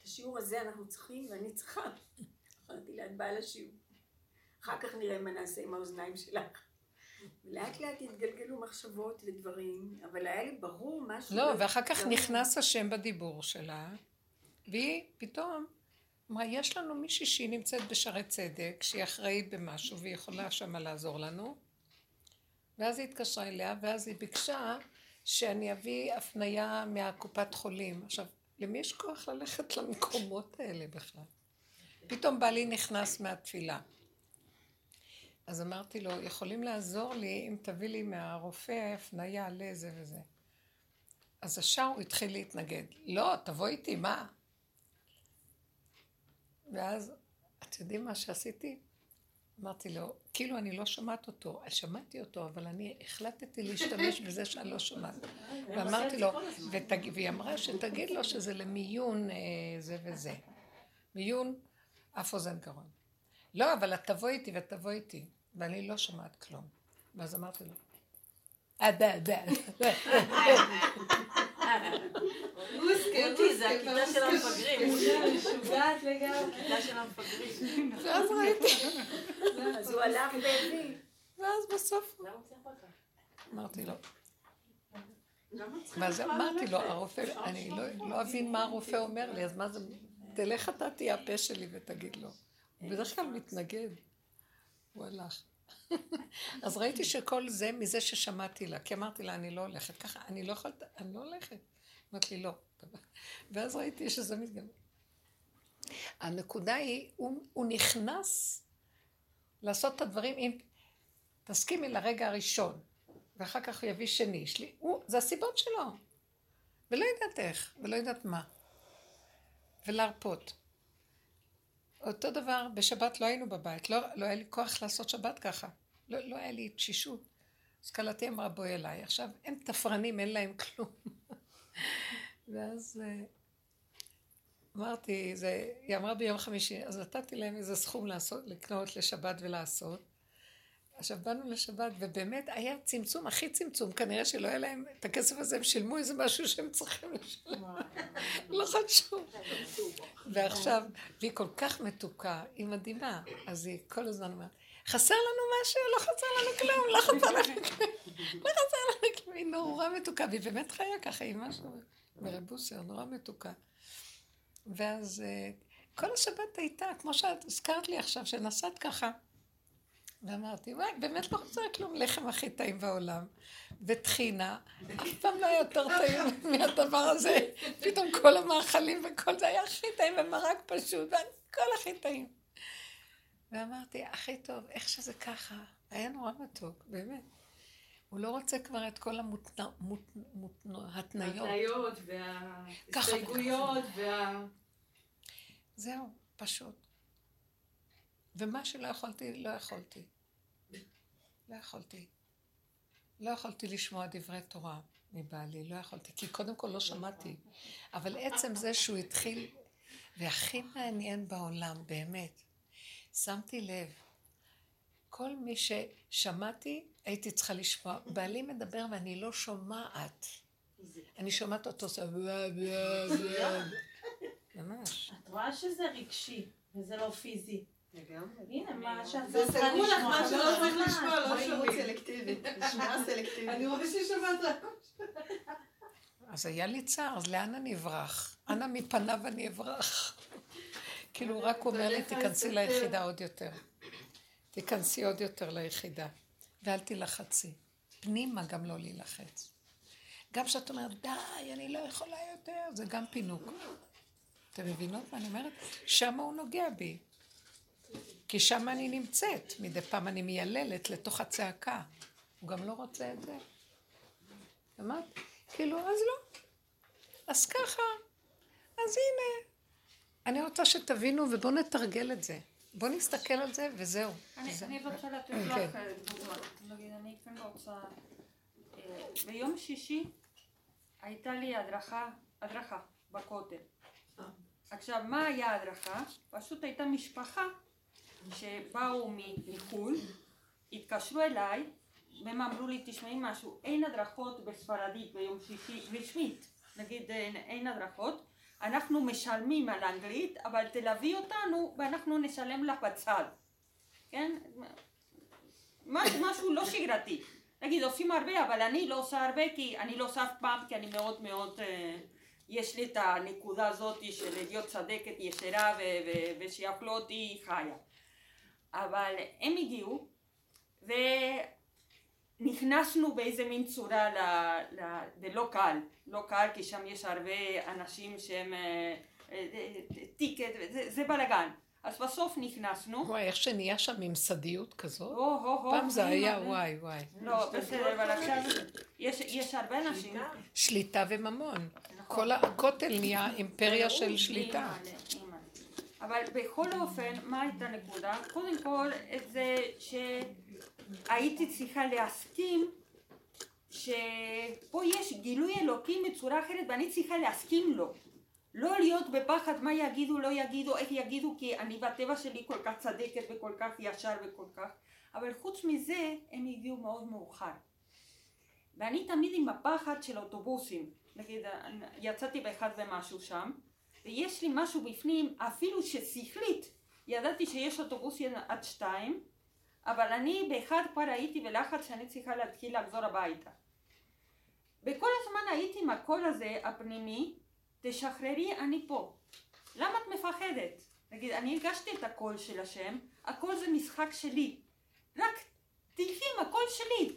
את השיעור הזה אנחנו צריכים ואני צריכה. אמרתי לה, את באה לשיעור. אחר כך נראה מה נעשה עם האוזניים שלך. לאט לאט התגלגלו מחשבות ודברים, אבל היה לי ברור משהו. לא, ואחר כך לא- נכנס השם בדיבור שלה, והיא פתאום אמרה, יש לנו מישהי שהיא נמצאת בשערי צדק, שהיא אחראית במשהו והיא יכולה שמה לעזור לנו. ואז היא התקשרה אליה, ואז היא ביקשה שאני אביא הפנייה מהקופת חולים. עכשיו, למי יש כוח ללכת למקומות האלה בכלל? פתאום בעלי נכנס מהתפילה. אז אמרתי לו, יכולים לעזור לי אם תביא לי מהרופא הפנייה לזה וזה. אז השאר הוא התחיל להתנגד. לא, תבוא איתי, מה? ואז, אתם יודעים מה שעשיתי? אמרתי לו, כאילו אני לא שומעת אותו, שמעתי אותו, אבל אני החלטתי להשתמש בזה שאני לא שומעת. ואמרתי לו, ותג... והיא אמרה שתגיד לו שזה למיון אה, זה וזה. מיון אף אוזן גרון. לא, אבל את תבוא איתי ואת תבוא איתי. ואני לא שומעת כלום. ואז אמרתי לו, אדה, אדה. מוסקל, רותי, זה מוסקל, הכיתה של המפגרים. משוגעת לגמרי. הכיתה של המפגרים. ואז ראיתי, אז הוא הלך והביא. ואז בסוף? אמרתי לו, ואז אמרתי לו, הרופא, אני לא- לא אבין מה הרופא אומר לי, אז מה זה, תלך אתה תהיה הפה שלי ותגיד לו. הוא בדרך כלל מתנגד. הוא הלך. אז ראיתי שכל זה מזה ששמעתי לה, כי אמרתי לה, אני לא הולכת ככה, אני לא יכולת, אני לא הולכת. אמרת לי, לא. ואז ראיתי שזה מתגמר. הנקודה היא, הוא, הוא נכנס לעשות את הדברים, אם תסכימי לרגע הראשון, ואחר כך הוא יביא שני, שלי, הוא, זה הסיבות שלו. ולא יודעת איך, ולא יודעת מה. ולהרפות. אותו דבר, בשבת לא היינו בבית, לא, לא היה לי כוח לעשות שבת ככה. לא, לא היה לי תשישות. אז כלתי אמרה בואי אליי. עכשיו, הם תפרנים, אין להם כלום. ואז אה, אמרתי, זה, היא אמרה ביום חמישי, אז נתתי להם איזה סכום לעשות, לקנות לשבת ולעשות. עכשיו באנו לשבת, ובאמת היה צמצום, הכי צמצום, כנראה שלא היה להם את הכסף הזה, הם שילמו איזה משהו שהם צריכים לשלם. לא חשוב. ועכשיו, והיא כל כך מתוקה, היא מדהימה, אז היא כל הזמן אומרת, חסר לנו משהו? לא חסר לנו כלום, לא חסר לנו כלום, לא חסר לנו כלום, היא נורא מתוקה, והיא באמת חיה ככה, היא משהו ברבוסר, נורא מתוקה. ואז אה, כל השבת הייתה, כמו שאת הזכרת לי עכשיו, שנסעת ככה. ואמרתי, וואי, באמת לא חסר כלום, לחם הכי טעים בעולם. וטחינה, אף פעם לא היה יותר טעים מהדבר הזה. פתאום כל המאכלים וכל זה היה הכי טעים, ומרק פשוט, והכל הכי טעים. ואמרתי, הכי טוב, איך שזה ככה, היה נורא מתוק, באמת. הוא לא רוצה כבר את כל ההתניות. ההתניות וההסתייגויות וה... זהו, פשוט. ומה שלא יכולתי, לא יכולתי. לא יכולתי. לא יכולתי לשמוע דברי תורה מבעלי, לא יכולתי, כי קודם כל לא שמעתי. אבל עצם זה שהוא התחיל, והכי מעניין בעולם, באמת, שמתי לב, כל מי ששמעתי, הייתי צריכה לשמוע. בעלי מדבר ואני לא שומעת. אני שומעת אותו עושה. ממש. את רואה שזה רגשי, וזה לא פיזי. הנה, מה שאת צריכה מה שלא לא צריך שומעת. לשמוע, לא מהירות שומעים. סלקטיבית, שמיעה סלקטיבית. אני רואה ששמעת רק... אז היה לי צער, אז לאן אני אברח? אנה מפניו אני אברח? כאילו, הוא רק אומר לי, תיכנסי ליחידה עוד יותר. תיכנסי עוד יותר ליחידה, ואל תילחצי. פנימה גם לא להילחץ. גם כשאת אומרת, די, אני לא יכולה יותר, זה גם פינוק. אתם מבינות מה אני אומרת? שם הוא נוגע בי. כי שם אני נמצאת. מדי פעם אני מייללת לתוך הצעקה. הוא גם לא רוצה את זה. אמרת? כאילו, אז לא. אז ככה. אז הנה. אני רוצה שתבינו ובואו נתרגל את זה. בואו נסתכל על זה וזהו. אני רוצה לתת כן. לך אה, דוגמה. נגיד, אני כן רוצה... אה, ביום שישי הייתה לי הדרכה, הדרכה בכותל. עכשיו, מה היה ההדרכה? פשוט הייתה משפחה שבאו מחו"ל, התקשרו אליי, והם אמרו לי, תשמעי משהו, אין הדרכות בספרדית ביום שישי, רשמית, נגיד אין, אין הדרכות, אנחנו משלמים על אנגלית, אבל תלווי אותנו ואנחנו נשלם לך בצד, כן? משהו, משהו לא שגרתי. נגיד עושים הרבה, אבל אני לא עושה הרבה כי אני לא עושה אף פעם, כי אני מאוד מאוד, אה, יש לי את הנקודה הזאת של להיות צדקת, ישרה ו- ו- ושיאכלו אותי חיה. אבל הם הגיעו ונכנסנו באיזה מין צורה, ל, ל, ולא קל, לא קל כי שם יש הרבה אנשים שהם אה, אה, אה, טיקט, זה, זה בלאגן. אז בסוף נכנסנו, וואי, איך שנהיה שם ממסדיות כזאת. הו הו הו, פעם זה היה. וואי וואי. לא, בסדר, אבל עכשיו יש, יש הרבה אנשים. שליטה וממון. נכון. כל הכותל נהיה אימפריה של שליטה. אבל בכל אופן, מה הייתה הנקודה? קודם כל, זה שהייתי צריכה להסכים שפה יש גילוי אלוקים בצורה אחרת ואני צריכה להסכים לו. לא להיות בפחד מה יגידו, לא יגידו, איך יגידו, כי אני בטבע שלי כל כך צדקת וכל כך ישר וכל כך, אבל חוץ מזה הם הגיעו מאוד מאוחר. ואני תמיד עם הפחד של אוטובוסים. נגיד, יצאתי באחד ומשהו שם, ויש לי משהו בפנים, אפילו ששכלית, ידעתי שיש אוטובוסים עד שתיים, אבל אני באחד כבר הייתי בלחץ שאני צריכה להתחיל לחזור הביתה. וכל הזמן הייתי עם הקול הזה, הפנימי, תשחררי, אני פה. למה את מפחדת? נגיד, אני הרגשתי את הקול של השם, הקול זה משחק שלי. רק תלכי עם הקול שלי.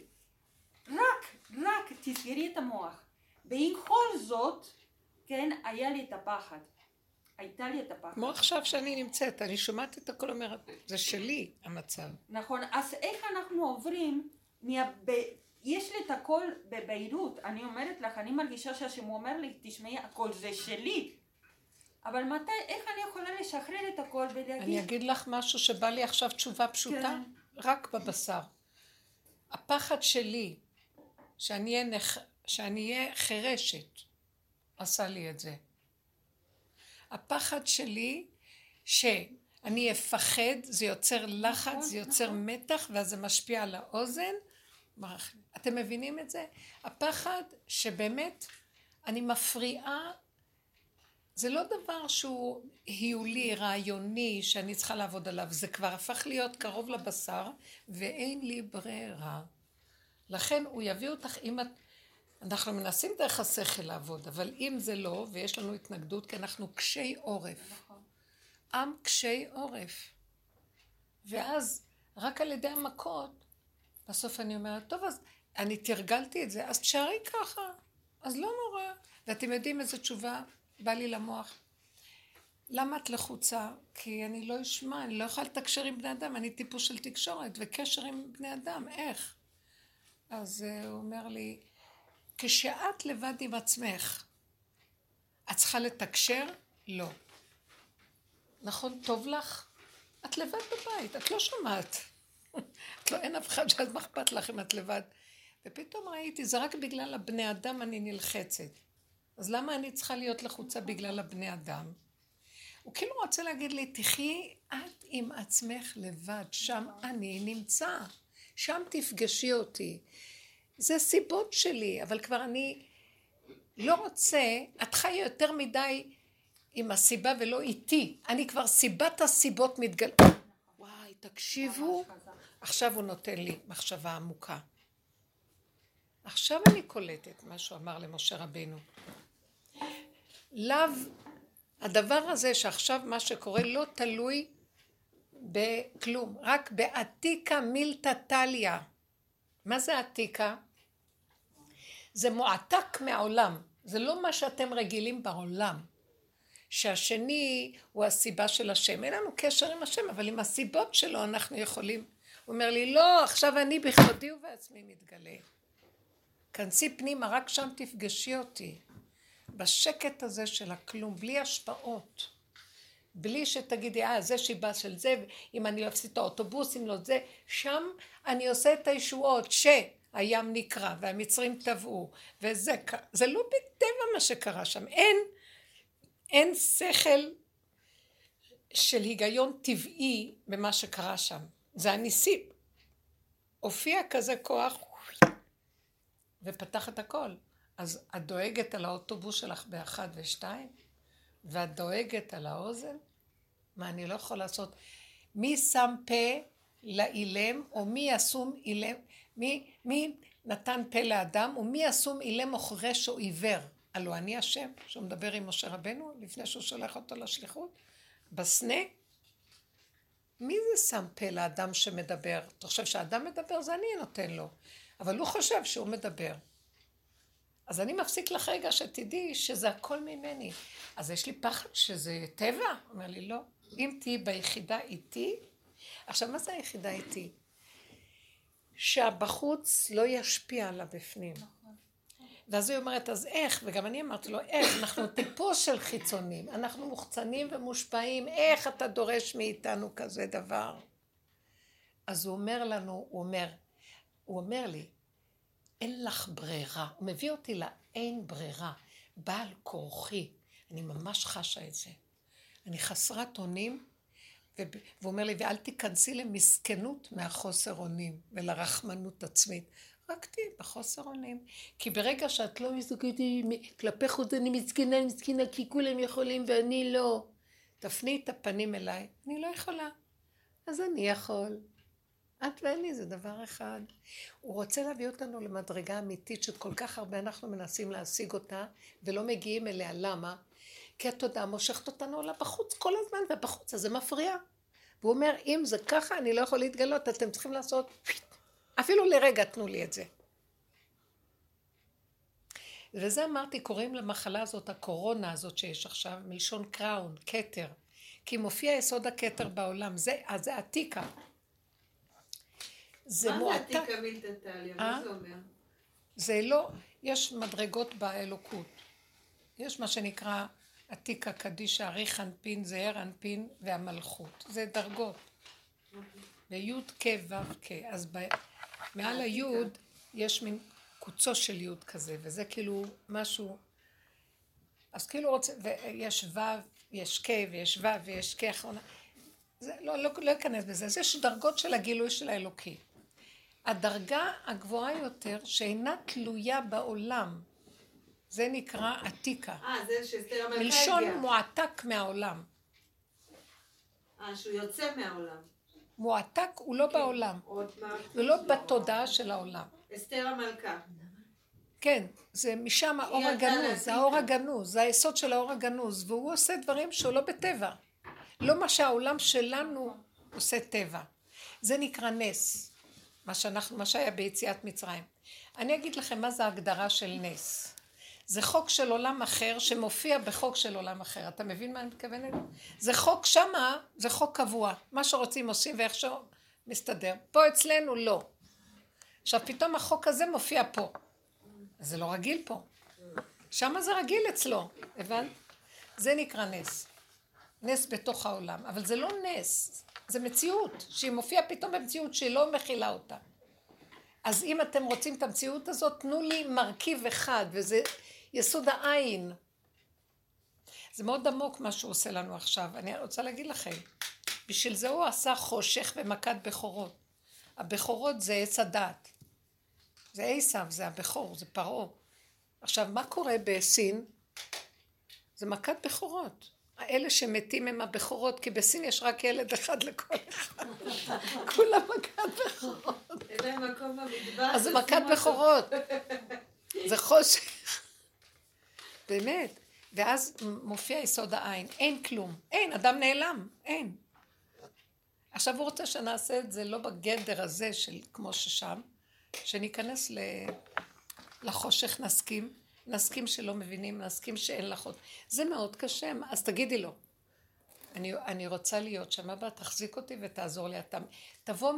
רק, רק תסגרי את המוח. ובכל זאת, כן, היה לי את הפחד. הייתה לי את הפחד. כמו עכשיו שאני נמצאת, אני שומעת את הכל אומרת, זה שלי המצב. נכון, אז איך אנחנו עוברים מה... ב... יש לי את הכל בבהירות, אני אומרת לך, אני מרגישה שהשם אומר לי, תשמעי, הכל זה שלי. אבל מתי, איך אני יכולה לשחרר את הכל ולהגיד... אני אגיד לך משהו שבא לי עכשיו תשובה פשוטה, כן. רק בבשר. הפחד שלי, שאני אהיה, נח... שאני אהיה חירשת, עשה לי את זה. הפחד שלי שאני אפחד, זה יוצר לחץ, נכון, זה יוצר נכון. מתח, ואז זה משפיע על האוזן. אתם מבינים את זה? הפחד שבאמת אני מפריעה, זה לא דבר שהוא היולי, רעיוני, שאני צריכה לעבוד עליו, זה כבר הפך להיות קרוב לבשר, ואין לי ברירה. לכן הוא יביא אותך, אם את... אנחנו מנסים דרך השכל לעבוד, אבל אם זה לא, ויש לנו התנגדות, כי אנחנו קשי עורף. נכון. עם קשי עורף. ואז, רק על ידי המכות, בסוף אני אומרת, טוב, אז אני תרגלתי את זה, אז תשארי ככה, אז לא נורא. ואתם יודעים איזה תשובה בא לי למוח? למה את לחוצה? כי אני לא אשמע, אני לא יכולה לתקשר עם בני אדם, אני טיפוס של תקשורת וקשר עם בני אדם, איך? אז uh, הוא אומר לי, כשאת לבד עם עצמך, את צריכה לתקשר? לא. נכון, טוב לך? את לבד בבית, את לא שומעת. את לא, אין אף אחד שאז מה אכפת לך אם את לבד. ופתאום ראיתי, זה רק בגלל הבני אדם אני נלחצת. אז למה אני צריכה להיות לחוצה בגלל הבני אדם? הוא כאילו רוצה להגיד לי, תחי את עם עצמך לבד, שם אני נמצא. שם תפגשי אותי. זה סיבות שלי, אבל כבר אני לא רוצה, את חיה יותר מדי עם הסיבה ולא איתי. אני כבר סיבת הסיבות מתגל... וואי, תקשיבו. עכשיו הוא נותן לי מחשבה עמוקה. עכשיו אני קולטת מה שהוא אמר למשה רבינו. לאו, הדבר הזה שעכשיו מה שקורה לא תלוי בכלום, רק בעתיקה מילתא טליא. מה זה עתיקה? זה מועתק מהעולם, זה לא מה שאתם רגילים בעולם. שהשני הוא הסיבה של השם. אין לנו קשר עם השם, אבל עם הסיבות שלו אנחנו יכולים. הוא אומר לי, לא, עכשיו אני בכבודי ובעצמי מתגלה. כנסי פנימה, רק שם תפגשי אותי. בשקט הזה של הכלום, בלי השפעות. בלי שתגידי, אה, זה שיבה של זה, אם אני אפסיד את האוטובוס, אם לא זה, שם אני עושה את הישועות, שהים נקרע והמצרים טבעו, וזה, זה לא בטבע מה שקרה שם, אין, אין שכל של היגיון טבעי במה שקרה שם, זה הניסים. הופיע כזה כוח ופתח את הכל. אז את דואגת על האוטובוס שלך באחת ושתיים, ואת דואגת על האוזן? מה אני לא יכול לעשות? מי שם פה לאילם, או מי אסום אילם, מי, מי נתן פה לאדם, ומי אסום אילם או חירש או עיוור? הלא אני השם, שהוא מדבר עם משה רבנו לפני שהוא שולח אותו לשליחות? בסנה? מי זה שם פה לאדם שמדבר? אתה חושב שהאדם מדבר? זה אני נותן לו. אבל הוא חושב שהוא מדבר. אז אני מפסיק לך רגע שתדעי שזה הכל ממני. אז יש לי פחד שזה טבע? אומר לי, לא. אם תהיי ביחידה איתי, עכשיו, מה זה היחידה איתי? שהבחוץ לא ישפיע על הבפנים. ואז היא אומרת, אז איך? וגם אני אמרתי לו, איך? אנחנו טיפוס של חיצונים, אנחנו מוחצנים ומושפעים, איך אתה דורש מאיתנו כזה דבר? אז הוא אומר לנו, הוא אומר, הוא אומר לי, אין לך ברירה. הוא מביא אותי לאין ברירה. בעל כורחי. אני ממש חשה את זה. אני חסרת אונים, והוא אומר לי, ואל תיכנסי למסכנות מהחוסר אונים ולרחמנות עצמית. רק תהיי בחוסר אונים. כי ברגע שאת לא מסתכלת כלפי חוץ אני מסכנה, אני מסכנה, כי כולם יכולים ואני לא. תפני את הפנים אליי, אני לא יכולה. אז אני יכול. את ואני זה דבר אחד. הוא רוצה להביא אותנו למדרגה אמיתית שכל כך הרבה אנחנו מנסים להשיג אותה ולא מגיעים אליה. למה? כי התודעה מושכת אותנו עולה בחוץ כל הזמן, ובחוץ אז זה מפריע. והוא אומר, אם זה ככה, אני לא יכול להתגלות, אתם צריכים לעשות... אפילו לרגע תנו לי את זה. וזה אמרתי, קוראים למחלה הזאת, הקורונה הזאת שיש עכשיו, מלשון קראון, כתר. כי מופיע יסוד הכתר בעולם, זה, אז זה עתיקה. זה מה זה מועתק. עתיקה מילתא טליה? מה אה? זה אומר? זה לא, יש מדרגות באלוקות. יש מה שנקרא עתיקה קדישה, אריך אנפין, זעיר אנפין והמלכות. זה דרגות. ויוד כ' ו' כ'. אז ב... מעל היוד יש מין קוצו של יוד כזה, וזה כאילו משהו... אז כאילו רוצה... ויש ו', יש כ' ויש ו' ויש כ' אחרונה. זה, לא, לא, לא אכנס בזה. אז יש דרגות של הגילוי של האלוקי. הדרגה הגבוהה יותר, שאינה תלויה בעולם, זה נקרא עתיקה. אה, זה שאסתר המלכה מלשון הגיעה. מועתק מהעולם. אה, שהוא יוצא מהעולם. מועתק הוא לא בעולם, עוד מה? הוא לא בתודעה של העולם. אסתר המלכה. כן, זה משם האור הגנוז, זה האור. הגנוז, זה היסוד של האור הגנוז, והוא עושה דברים שהוא לא בטבע. לא מה שהעולם שלנו עושה טבע. זה נקרא נס, מה שאנחנו, מה שהיה ביציאת מצרים. אני אגיד לכם מה זה ההגדרה של נס. זה חוק של עולם אחר שמופיע בחוק של עולם אחר. אתה מבין מה אני מתכוונת? זה חוק שמה, זה חוק קבוע. מה שרוצים עושים ואיך שמסתדר. פה אצלנו לא. עכשיו פתאום החוק הזה מופיע פה. זה לא רגיל פה. שמה זה רגיל אצלו, הבנת? זה נקרא נס. נס בתוך העולם. אבל זה לא נס, זה מציאות, שהיא מופיעה פתאום במציאות שהיא לא מכילה אותה. אז אם אתם רוצים את המציאות הזאת, תנו לי מרכיב אחד, וזה יסוד העין. זה מאוד עמוק מה שהוא עושה לנו עכשיו. אני רוצה להגיד לכם, בשביל זה הוא עשה חושך ומכת בכורות. הבכורות זה עץ הדעת. זה עשיו, זה הבכור, זה פרעה. עכשיו, מה קורה בסין? זה מכת בכורות. האלה שמתים הם הבכורות, כי בסין יש רק ילד אחד לכל אחד. כולם מכת בכורות. אין להם מקום במדבר. אז זה מכת. בכורות. זה חושך. באמת. ואז מופיע יסוד העין. אין כלום. אין, אדם נעלם. אין. עכשיו הוא רוצה שנעשה את זה לא בגדר הזה של כמו ששם, שניכנס ל... לחושך נסכים, נסכים שלא מבינים, נסכים שאין לך עוד. זה מאוד קשה, אז תגידי לו. אני, אני רוצה להיות שם, אבא, תחזיק אותי ותעזור לי אתה. תבוא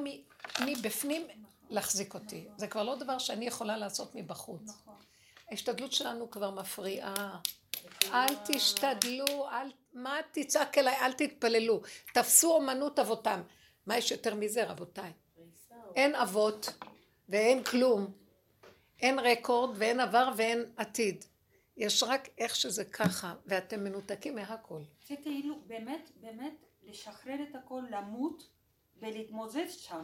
מבפנים להחזיק אותי. זה כבר לא דבר שאני יכולה לעשות מבחוץ. ההשתדלות שלנו כבר מפריעה. אל תשתדלו, אל... מה תצעק אליי? אל תתפללו. תפסו אומנות אבותם. מה יש יותר מזה, רבותיי? אין אבות ואין כלום. אין רקורד ואין עבר ואין עתיד. יש רק איך שזה ככה, ואתם מנותקים מהכל. זה כאילו באמת, באמת, לשחרר את הכל, למות ולהתמודד שם.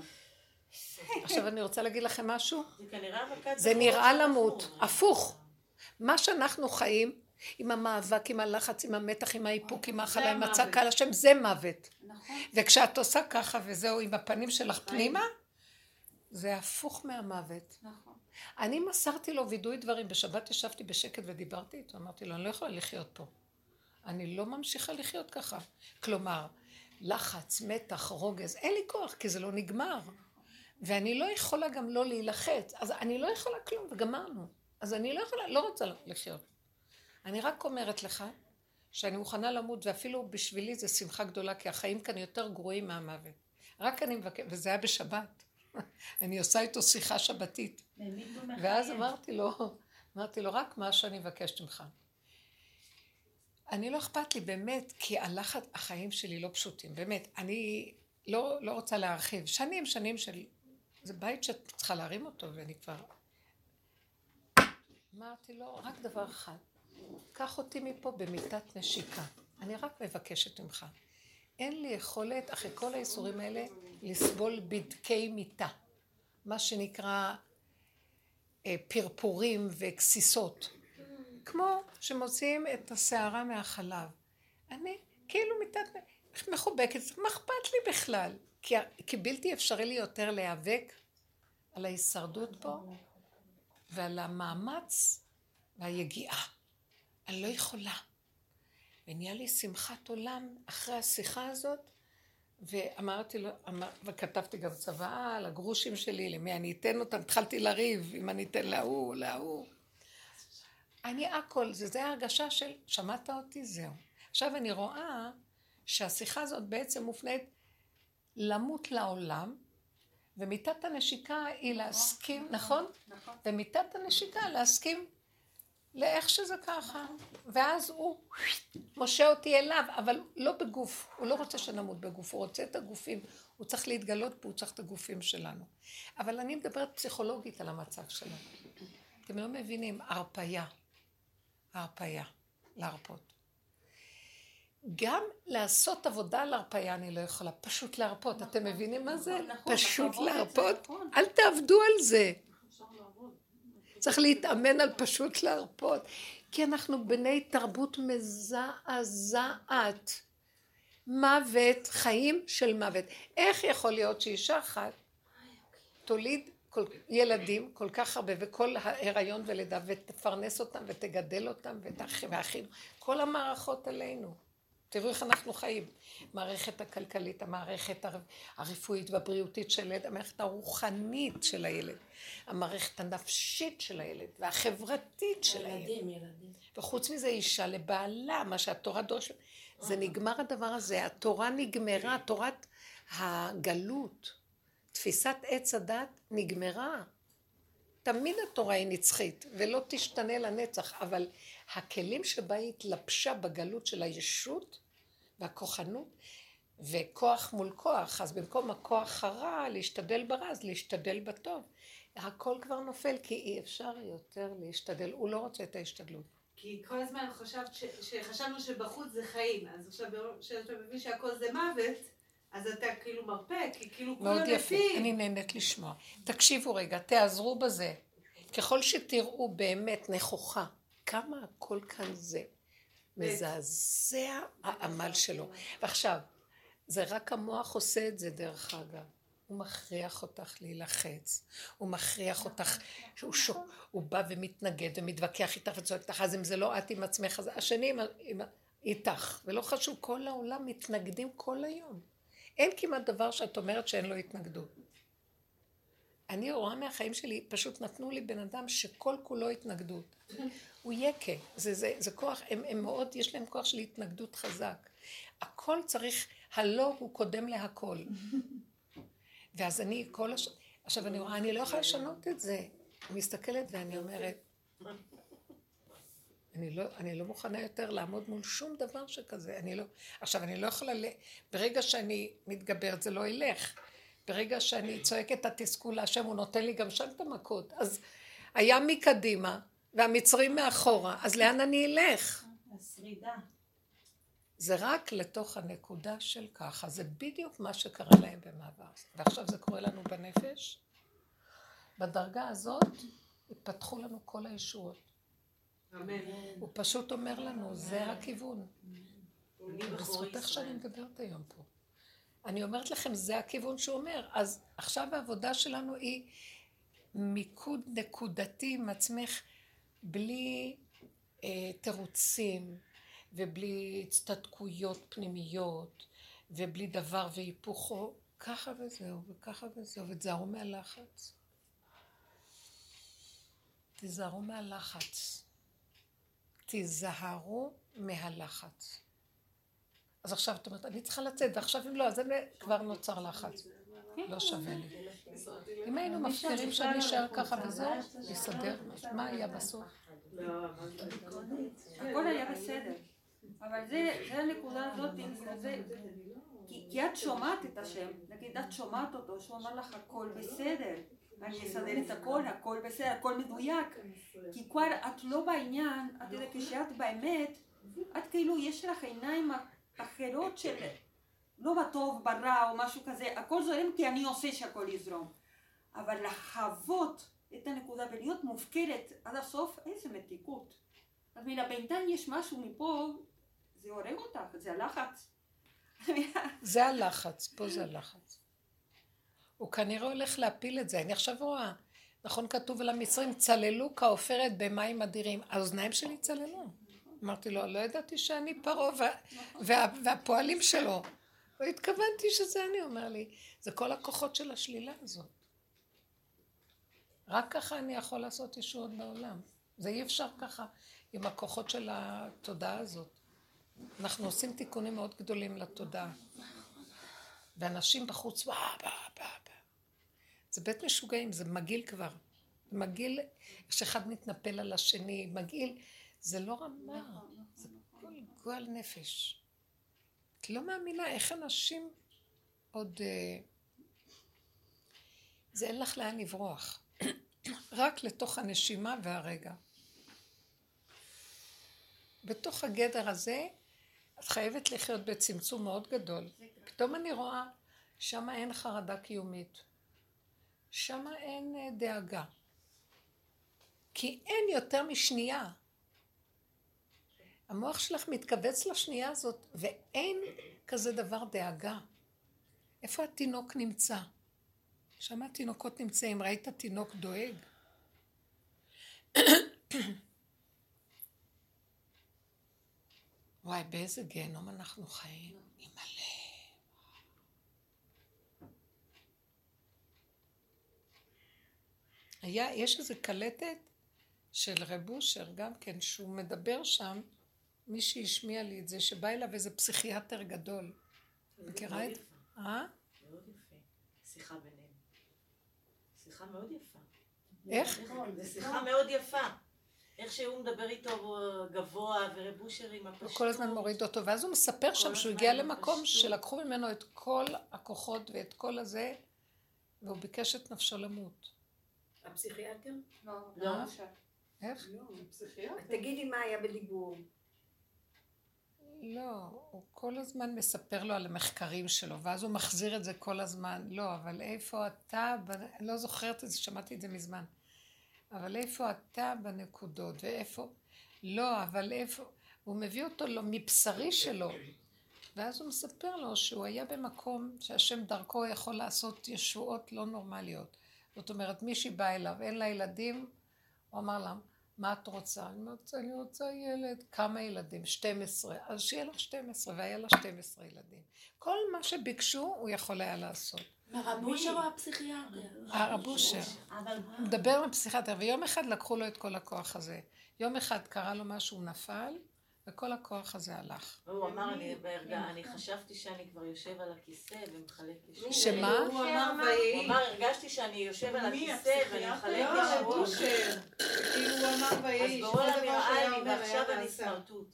עכשיו אני רוצה להגיד לכם משהו. זה כנראה המרכז... זה נראה למות, הפוך. מה שאנחנו חיים, עם המאבק, עם הלחץ, עם המתח, עם האיפוק, עם ההכלה, עם. הצעקה על השם, זה מוות. נכון. וכשאת עושה ככה וזהו, עם הפנים שלך פנימה, זה הפוך מהמוות. נכון. אני מסרתי לו וידוי דברים, בשבת ישבתי בשקט ודיברתי איתו, אמרתי לו, אני לא יכולה לחיות פה. אני לא ממשיכה לחיות ככה. כלומר, לחץ, מתח, רוגז, אין לי כוח, כי זה לא נגמר. ואני לא יכולה גם לא להילחץ, אז אני לא יכולה כלום, וגמרנו. אז אני לא יכולה, לא רוצה לחיות. אני רק אומרת לך, שאני מוכנה למות, ואפילו בשבילי זה שמחה גדולה, כי החיים כאן יותר גרועים מהמוות. רק אני מבקש, וזה היה בשבת. אני עושה איתו שיחה שבתית. ואז אמרתי לו, אמרתי לו, רק מה שאני מבקשת ממך. אני לא אכפת לי, באמת, כי הלחץ, החיים שלי לא פשוטים, באמת. אני לא, לא רוצה להרחיב. שנים, שנים של... זה בית שאת צריכה להרים אותו, ואני כבר... אמרתי לו, רק דבר אחד, קח אותי מפה במיטת נשיקה. אני רק מבקשת ממך. אין לי יכולת, אחרי כל האיסורים האלה, לסבול בדקי מיטה. מה שנקרא אה, פרפורים וגסיסות. כמו שמוציאים את השערה מהחלב. אני כאילו מיטת מחובקת, מה אכפת לי בכלל? כי, כי בלתי אפשרי לי יותר להיאבק על ההישרדות פה ועל המאמץ והיגיעה. אני לא יכולה. ונהיה לי שמחת עולם אחרי השיחה הזאת, ואמרתי לו, אמר, וכתבתי גם צוואה על הגרושים שלי, למי אני אתן אותם, התחלתי לריב, אם אני אתן להוא, להוא. אני הכל, זה, זה ההרגשה של, שמעת אותי, זהו. עכשיו אני רואה שהשיחה הזאת בעצם מופנית למות לעולם, ומיטת הנשיקה היא להסכים, נכון? נכון. ומיטת הנשיקה להסכים לאיך שזה ככה. ואז הוא משה אותי אליו, אבל לא בגוף. הוא לא רוצה שנמות בגוף, הוא רוצה את הגופים. הוא צריך להתגלות פה, הוא צריך את הגופים שלנו. אבל אני מדברת פסיכולוגית על המצב שלנו. אתם לא מבינים, הרפייה. הרפייה. להרפות. גם לעשות עבודה על הרפייה אני לא יכולה, פשוט להרפות. אתם מבינים מה זה? נכון, פשוט נכון, זה להרפות. נכון. אל תעבדו על זה. צריך להתאמן על פשוט להרפות. כי אנחנו בני תרבות מזעזעת. מוות, חיים של מוות. איך יכול להיות שאישה אחת תוליד כל, ילדים כל כך הרבה, וכל ההיריון ולידה, ותפרנס אותם ותגדל אותם, והאחים, כל המערכות עלינו. תראו איך אנחנו חיים. המערכת הכלכלית, המערכת הר- הרפואית והבריאותית של הילד, המערכת הרוחנית של הילד, המערכת הנפשית של הילד, והחברתית של הילד. ילדים, ילדים. וחוץ מזה אישה לבעלה, מה שהתורה דורשת. זה נגמר הדבר הזה, התורה נגמרה, תורת הגלות, תפיסת עץ הדת נגמרה. תמיד התורה היא נצחית, ולא תשתנה לנצח, אבל הכלים שבה היא התלבשה בגלות של הישות והכוחנות, וכוח מול כוח, אז במקום הכוח הרע, להשתדל ברע, אז להשתדל בטוב. הכל כבר נופל, כי אי אפשר יותר להשתדל, הוא לא רוצה את ההשתדלות. כי כל הזמן חשבת ש... שחשבנו שבחוץ זה חיים, אז עכשיו כשאתה מבין שהכל זה מוות, אז אתה כאילו מרפא, כי כאילו מאוד כולם יפה, מתים. אני נהנית לשמוע. תקשיבו רגע, תעזרו בזה. ככל שתראו באמת נכוחה, כמה הכל כאן זה מזעזע העמל שלו. ועכשיו, זה רק המוח עושה את זה דרך אגב. הוא מכריח אותך להילחץ, הוא מכריח אותך, שהוא שוק, הוא בא ומתנגד ומתווכח איתך וצועק איתך, אז אם זה לא את עם עצמך, אז השני עם, עם, איתך, ולא חשוב, כל העולם מתנגדים כל היום. אין כמעט דבר שאת אומרת שאין לו התנגדות. אני רואה מהחיים שלי, פשוט נתנו לי בן אדם שכל כולו התנגדות. הוא יקה, זה, זה, זה כוח, הם, הם מאוד, יש להם כוח של התנגדות חזק. הכל צריך, הלא הוא קודם להכל. ואז אני כל הש... עכשיו אני רואה, אני לא יכולה לשנות את זה. אני מסתכלת ואני אומרת, אני לא, אני לא מוכנה יותר לעמוד מול שום דבר שכזה, אני לא, עכשיו אני לא יכולה, ל... ברגע שאני מתגברת זה לא ילך, ברגע שאני צועקת את התסכול להשם הוא נותן לי גם שם את המכות, אז היה מקדימה והמצרים מאחורה, אז לאן אני אלך? השרידה. זה רק לתוך הנקודה של ככה, זה בדיוק מה שקרה להם במעבר, ועכשיו זה קורה לנו בנפש, בדרגה הזאת התפתחו לנו כל הישועות. אמן. הוא פשוט אומר לנו, זה הכיוון. בזכותך שאני מדברת היום פה. אני אומרת לכם, זה הכיוון שהוא אומר. אז עכשיו העבודה שלנו היא מיקוד נקודתי עם עצמך, בלי אה, תירוצים, ובלי הצטדקויות פנימיות, ובלי דבר והיפוכו. ככה וזהו, וככה וזהו, ותזהרו מהלחץ. תיזהרו מהלחץ. תיזהרו מהלחץ. אז עכשיו את אומרת, אני צריכה לצאת, ועכשיו אם לא, אז כבר נוצר לחץ. לא שווה לי. אם היינו מפקירים שאני אשאר ככה וזהו, נסתדר. מה היה בסוף? הכל היה בסדר. אבל זה, זה הנקודה הזאת, זה, כי, כי את שומעת את השם, נגיד את שומעת אותו, שהוא אמר לך הכל בסדר, אני אסדר את הכל, הכל בסדר, הכל מדויק, כי כבר את לא בעניין, את יודעת, כשאת באמת, את כאילו יש לך עיניים אחרות של לא בטוב, ברע או משהו כזה, הכל זורם כי אני עושה שהכל יזרום, אבל לחוות את הנקודה ולהיות מופקרת עד הסוף, איזה מתיקות. אז מן הבינתיים יש משהו מפה, זה הורג אותך, זה הלחץ. זה הלחץ, פה זה הלחץ. הוא כנראה הולך להפיל את זה. אני עכשיו רואה, נכון כתוב על המצרים, צללו כעופרת במים אדירים. האוזניים שלי צללו. אמרתי לו, לא ידעתי שאני פרעה וה, וה, והפועלים שלו. לא התכוונתי שזה אני, אומר לי. זה כל הכוחות של השלילה הזאת. רק ככה אני יכול לעשות ישועות בעולם. זה אי אפשר ככה עם הכוחות של התודעה הזאת. אנחנו עושים תיקונים מאוד גדולים לתודעה. ואנשים בחוץ, וואה, וואה, וואה. זה בית משוגעים, זה מגעיל כבר. מגעיל, שאחד מתנפל על השני, מגעיל, זה לא רמה, זה גועל נפש. את לא מאמינה איך אנשים עוד... אה, זה אין לך לאן לברוח. רק לתוך הנשימה והרגע. בתוך הגדר הזה, את חייבת לחיות בצמצום מאוד גדול. פתאום אני רואה, שם אין חרדה קיומית. שם אין אה, דאגה. כי אין יותר משנייה. המוח שלך מתכווץ לשנייה הזאת, ואין כזה דבר דאגה. איפה התינוק נמצא? שם התינוקות נמצאים, ראית תינוק דואג? וואי, באיזה גיהנום אנחנו חיים. אימא'לה. היה, יש איזו קלטת של רב אושר גם כן, שהוא מדבר שם, מישהי השמיע לי את זה, שבא אליו איזה פסיכיאטר גדול. מכירה את זה? אה? מאוד יפה. שיחה ביניהם. שיחה מאוד יפה. איך? זו שיחה מאוד יפה. איך שהוא מדבר איתו גבוה, ורב אושר עם הפשטות. הוא כל הזמן מוריד אותו, ואז הוא מספר שם שהוא הגיע למקום שלקחו ממנו את כל הכוחות ואת כל הזה, והוא ביקש את נפשו למות. הפסיכיאטר? לא. איך? תגידי מה היה בדיבור. לא, הוא כל הזמן מספר לו על המחקרים שלו, ואז הוא מחזיר את זה כל הזמן. לא, אבל איפה אתה, אני לא זוכרת את זה, שמעתי את זה מזמן. אבל איפה אתה בנקודות, ואיפה... לא, אבל איפה... הוא מביא אותו לו מבשרי שלו. ואז הוא מספר לו שהוא היה במקום שהשם דרכו יכול לעשות ישועות לא נורמליות. זאת אומרת, מישהי באה אליו, אין לה ילדים, הוא אמר לה, מה את רוצה? אני אומרת, אני רוצה ילד. כמה ילדים? 12. אז שיהיה לך 12, והיה לה 12 ילדים. כל מה שביקשו, הוא יכול היה לעשות. הרב אושר או הפסיכיאטר? הרב אושר. מדבר עם הפסיכיאטר, ויום אחד לקחו לו את כל הכוח הזה. יום אחד קרה לו משהו, הוא נפל, וכל הכוח הזה הלך. הוא אמר, אני בהרגע, אני חשבתי שאני כבר יושב על הכיסא ומחלק ישועות. שמה? הוא אמר הוא ויהי. אמר, הרגשתי שאני יושב על הכיסא ואני מחלק לא. כאילו הוא אמר אז ויהי, שכל דבר נראה לי, ועכשיו היה אני. סמרטוט.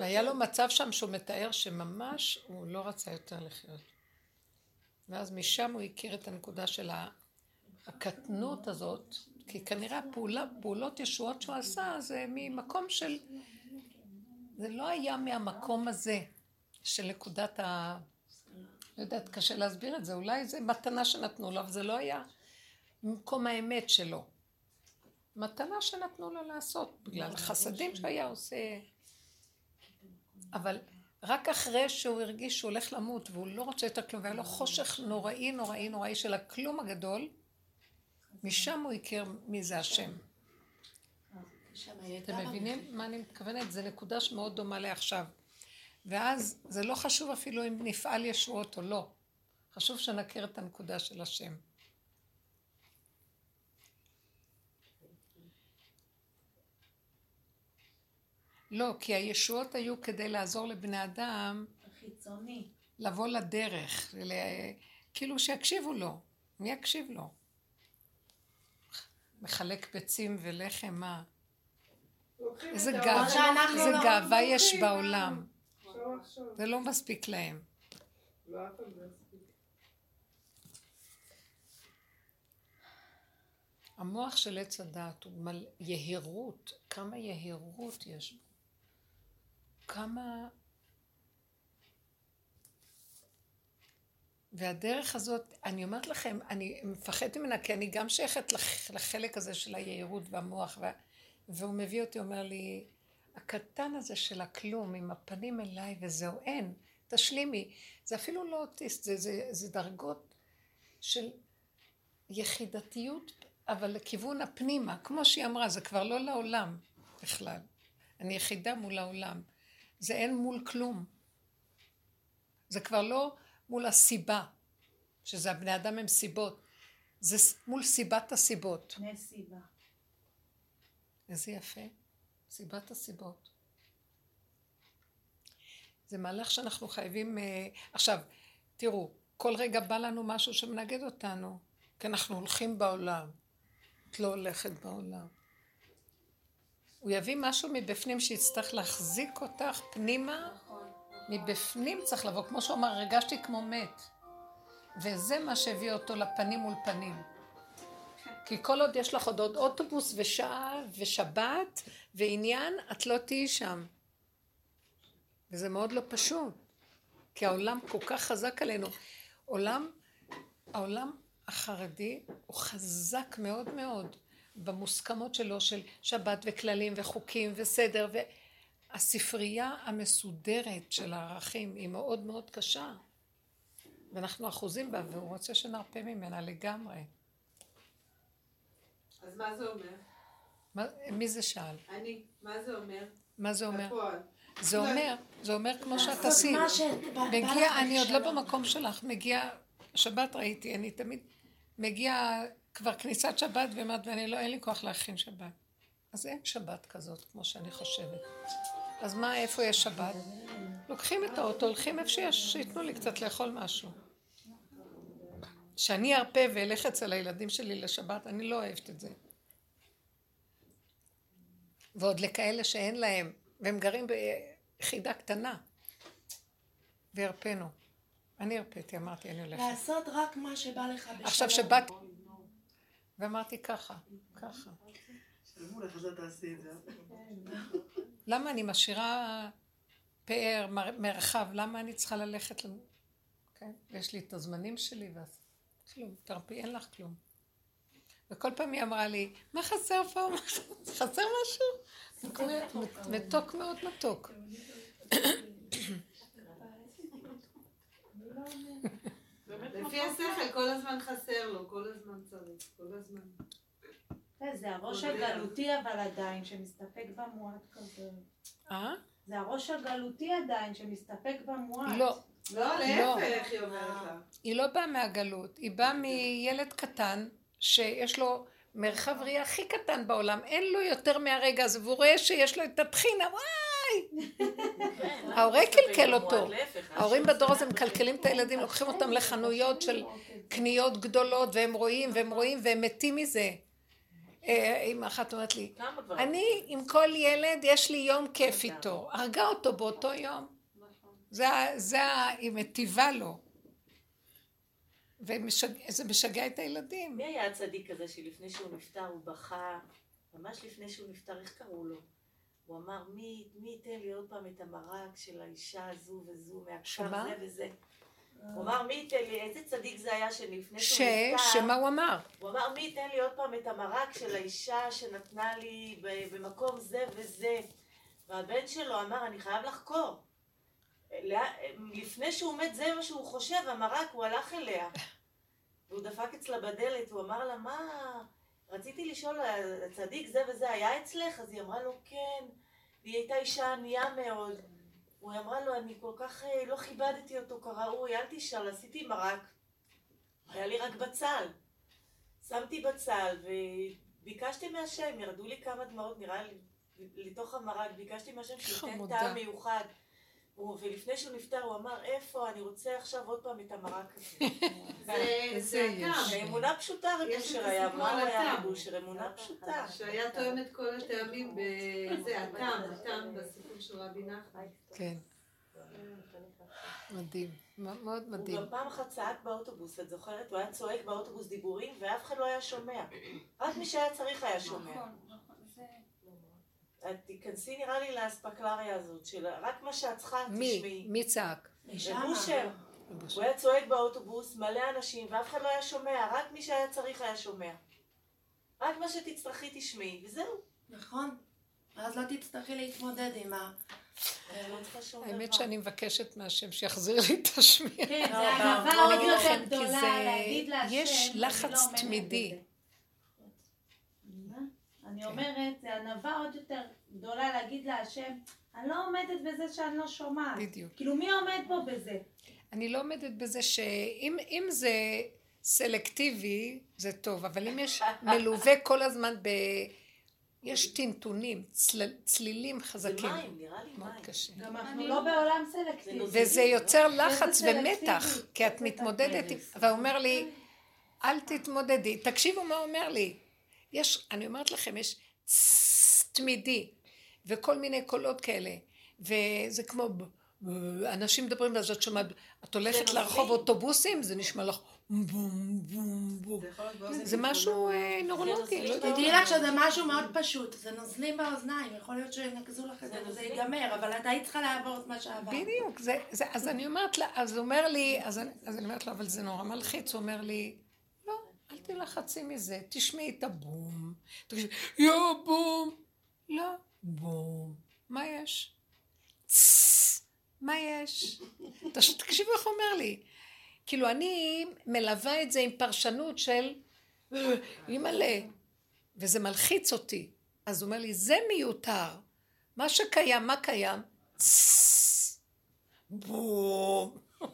והיה לו מצב שם שהוא מתאר שממש הוא לא רצה יותר לחיות. ואז משם הוא הכיר את הנקודה של הקטנות הזאת, כי כנראה הפעולה, פעולות ישועות שהוא עשה זה ממקום של... זה לא היה מהמקום הזה של נקודת ה... לא יודעת, קשה להסביר את זה, אולי זה מתנה שנתנו לו, אבל זה לא היה ממקום האמת שלו. מתנה שנתנו לו לעשות, בגלל חסדים שהיה עושה. אבל רק אחרי שהוא הרגיש שהוא הולך למות והוא לא רוצה יותר כלום, והיה לו חושך נוראי נוראי נוראי של הכלום הגדול, משם הוא הכיר מי זה השם. שם היא אתם מבינים מה אני מתכוונת? זו נקודה שמאוד דומה לעכשיו. ואז זה לא חשוב אפילו אם נפעל ישועות או לא. חשוב שנכיר את הנקודה של השם. לא, כי הישועות היו כדי לעזור לבני אדם חיצוני. לבוא לדרך, ול... כאילו שיקשיבו לו. מי יקשיב לו? מחלק ביצים ולחם, מה? איזה גאווה, איזה לא גאווה יש בעולם. זה לא מספיק להם. לא. המוח של עץ הדעת הוא מלא יהירות, כמה יהירות יש בו. כמה... והדרך הזאת, אני אומרת לכם, אני מפחדת ממנה, כי אני גם שייכת לח- לחלק הזה של היהירות והמוח, וה... והוא מביא אותי, אומר לי, הקטן הזה של הכלום, עם הפנים אליי, וזהו, אין, תשלימי. זה אפילו לא אוטיסט, זה, זה, זה דרגות של יחידתיות, אבל לכיוון הפנימה, כמו שהיא אמרה, זה כבר לא לעולם בכלל. אני יחידה מול העולם. זה אין מול כלום. זה כבר לא מול הסיבה, שזה הבני אדם הם סיבות. זה מול סיבת הסיבות. נסיבה. איזה יפה. סיבת הסיבות. זה מהלך שאנחנו חייבים... אה, עכשיו, תראו, כל רגע בא לנו משהו שמנגד אותנו, כי אנחנו הולכים בעולם. את לא הולכת בעולם. הוא יביא משהו מבפנים שיצטרך להחזיק אותך פנימה, מבפנים צריך לבוא, כמו שהוא אמר, הרגשתי כמו מת. וזה מה שהביא אותו לפנים מול פנים. כי כל עוד יש לך עוד, עוד אוטובוס ושעה ושבת ועניין, את לא תהיי שם. וזה מאוד לא פשוט, כי העולם כל כך חזק עלינו. עולם, העולם החרדי הוא חזק מאוד מאוד במוסכמות שלו של שבת וכללים וחוקים וסדר והספרייה המסודרת של הערכים היא מאוד מאוד קשה ואנחנו אחוזים בה והוא רוצה שנרפה ממנה לגמרי. אז מה זה אומר? מה, מי זה שאל? אני, מה זה אומר? מה זה אומר? בפועל. זה אומר, זה אומר כמו שאת לעשות עשית. מגיע, אני עוד לא. במקום שלך, מגיע, שבת ראיתי, אני תמיד, מגיע כבר כניסת שבת ואומרת, ואני לא, אין לי כוח להכין שבת. אז אין שבת כזאת, כמו שאני חושבת. אז מה, איפה יש שבת? לוקחים את האוטו, הולכים איפה שיש, שייתנו לי קצת לאכול משהו. שאני ארפה ואלך אצל הילדים שלי לשבת, אני לא אוהבת את זה. ועוד לכאלה שאין להם, והם גרים ביחידה קטנה. והרפאנו. אני הרפאתי, אמרתי, אני הולכת. לעשות רק מה שבא לך בשלום. עכשיו שבאתי, ואמרתי ככה, ככה. שלמו לך שתעשי את זה. למה אני משאירה פאר, מר- מרחב, למה אני צריכה ללכת? למ- כן? יש לי את הזמנים שלי, ואז כלום, תרפי, אין לך כלום. וכל פעם היא אמרה לי, מה חסר פה? חסר? משהו? מת- מתוק מאוד מתוק. לפי השכל כל הזמן חסר לו, כל הזמן צריך, כל הזמן. אה, זה הראש. הגלותי אבל עדיין, שמסתפק במועט כזה. אה? זה הראש הגלותי עדיין, שמסתפק במועט. לא, לא, להפך, היא אומרת לה. היא לא באה מהגלות, היא באה מילד קטן שיש לו מרחב ראייה הכי קטן בעולם, אין לו יותר מהרגע הזה, והוא רואה שיש לו את הטחינה, וואי! ההורה קלקל אותו. ההורים בדור הזה מקלקלים את הילדים, לוקחים אותם לחנויות של קניות גדולות, והם רואים, והם רואים, והם מתים מזה. אה, אמא אחת אומרת לי? אני עם כל ילד יש לי יום כיף איתו, הרגה אותו באותו יום. זה, ה- זה, היא מטיבה לו. וזה משגע את הילדים. מי היה הצדיק הזה שלפני שהוא נפטר הוא בכה, ממש לפני שהוא נפטר, איך קראו לו? הוא אמר, מי, מי ייתן לי עוד פעם את המרק של האישה הזו וזו, מהכפר שמה? זה וזה. הוא אמר, מי ייתן לי, איזה צדיק זה היה שלפני ש... שהוא נפטר, שמה הוא אמר? הוא אמר, מי ייתן לי עוד פעם את המרק של האישה שנתנה לי במקום זה וזה. והבן שלו אמר, אני חייב לחקור. לפני שהוא מת, זה מה שהוא חושב, המרק, הוא הלך אליה. והוא דפק אצלה בדלת, הוא אמר לה, מה... רציתי לשאול, הצדיק זה וזה היה אצלך? אז היא אמרה לו, כן. והיא הייתה אישה ענייה מאוד. הוא אמרה לו, אני כל כך אה, לא כיבדתי אותו כראוי, אל תשאל, עשיתי מרק. היה לי רק בצל. שמתי בצל וביקשתי מהשם, ירדו לי כמה דמעות, נראה לי, לתוך המרק, ביקשתי מהשם שייתן. טעם מיוחד. הוא- ולפני שהוא נפטר הוא אמר, איפה, אני רוצה עכשיו עוד פעם את המרק הזה. זה- יש. הטעם. אמונה פשוטה רב יש אושר היה, מה הוא היה הטעם. רב אושר? אמונה פשוטה. שהיה תואם את כל הטעמים בזה, הטעם, הטעם בסיפור של רבי נחמן. כן, מדהים. מאוד הוא מדהים. גם פעם אחת צעק באוטובוס, את זוכרת? הוא היה צועק באוטובוס דיבורים ואף אחד לא היה שומע. רק מי שהיה צריך היה שומע. את תיכנסי נראה לי לאספקלריה הזאת, של רק מה שאת צריכה מי? תשמעי. מי צעק? משם. רב אושר. הוא היה צועק באוטובוס, מלא אנשים, ואף אחד לא היה שומע, רק מי שהיה צריך היה שומע. רק מה שתצטרכי תשמעי, וזהו. נכון. אז לא תצטרכי להתמודד עם ה... לא. האמת שאני מבקשת מהשם שיחזיר לי את השמיעה. כן, לא, זה לא, ענווה אני עוד יותר גדולה להגיד להשם, יש לחץ לא תמידי. אני אומרת, זה ענווה עוד יותר גדולה להגיד להשם, אני לא עומדת בזה שאני לא שומעת. בדיוק. כאילו, מי עומד פה בזה? אני לא עומדת בזה שאם אם זה סלקטיבי, זה טוב, אבל אם יש מלווה כל הזמן ב... יש טינטונים, צל, צלילים זה חזקים. מים, נראה לי מאוד מים. קשה. גם אנחנו לא בעולם סלקטיבי. זה וזה יוצר לחץ. ומתח, כי את מתמודדת, עם- והוא אומר לי, אל תתמודדי. תקשיבו מה הוא אומר לי. יש, אני אומרת לכם, יש תמידי, וכל מיני קולות כאלה, וזה כמו, אנשים מדברים ואז את שומעת, את הולכת לרחוב. אוטובוסים, זה נשמע לך בום בום בום. זה משהו אה, זה נורולוגי, לא. תדעי לך שזה משהו מאוד פשוט, זה נוזלים באוזניים, יכול להיות שינקזו לך את זה זה וזה. ייגמר, אבל את היית צריכה לעבור את מה שעברת. בדיוק, אז אני אומרת לה, אז הוא אומר לי, אז אני, אומרת לו, אבל זה נורא מלחיץ, הוא אומר לי, תלחצי מזה, תשמעי את הבום, תקשיבי, יו בום, לא, בום, מה יש? מה יש? תש- תקשיבו איך הוא אומר לי, כאילו אני מלווה את זה עם פרשנות של "אה, אימא'לה, וזה מלחיץ אותי, אז הוא אומר לי, זה מיותר, מה שקיים, מה קיים? בום,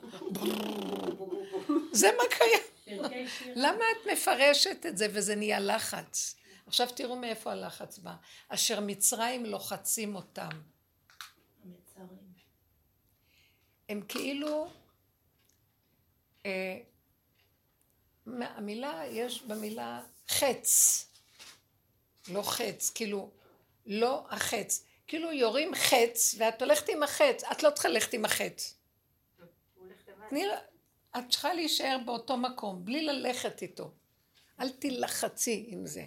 זה מה קיים. פרקי שיר. למה את מפרשת את זה וזה נהיה לחץ? עכשיו תראו מאיפה הלחץ בא. אשר מצרים לוחצים אותם. המצרים. הם כאילו... אה, המילה, יש במילה חץ. לא חץ, כאילו, לא החץ. כאילו יורים חץ, ואת הולכת עם החץ. את לא צריכה ללכת עם החץ. תני לה, את צריכה להישאר באותו מקום, בלי ללכת איתו. אל תילחצי עם זה.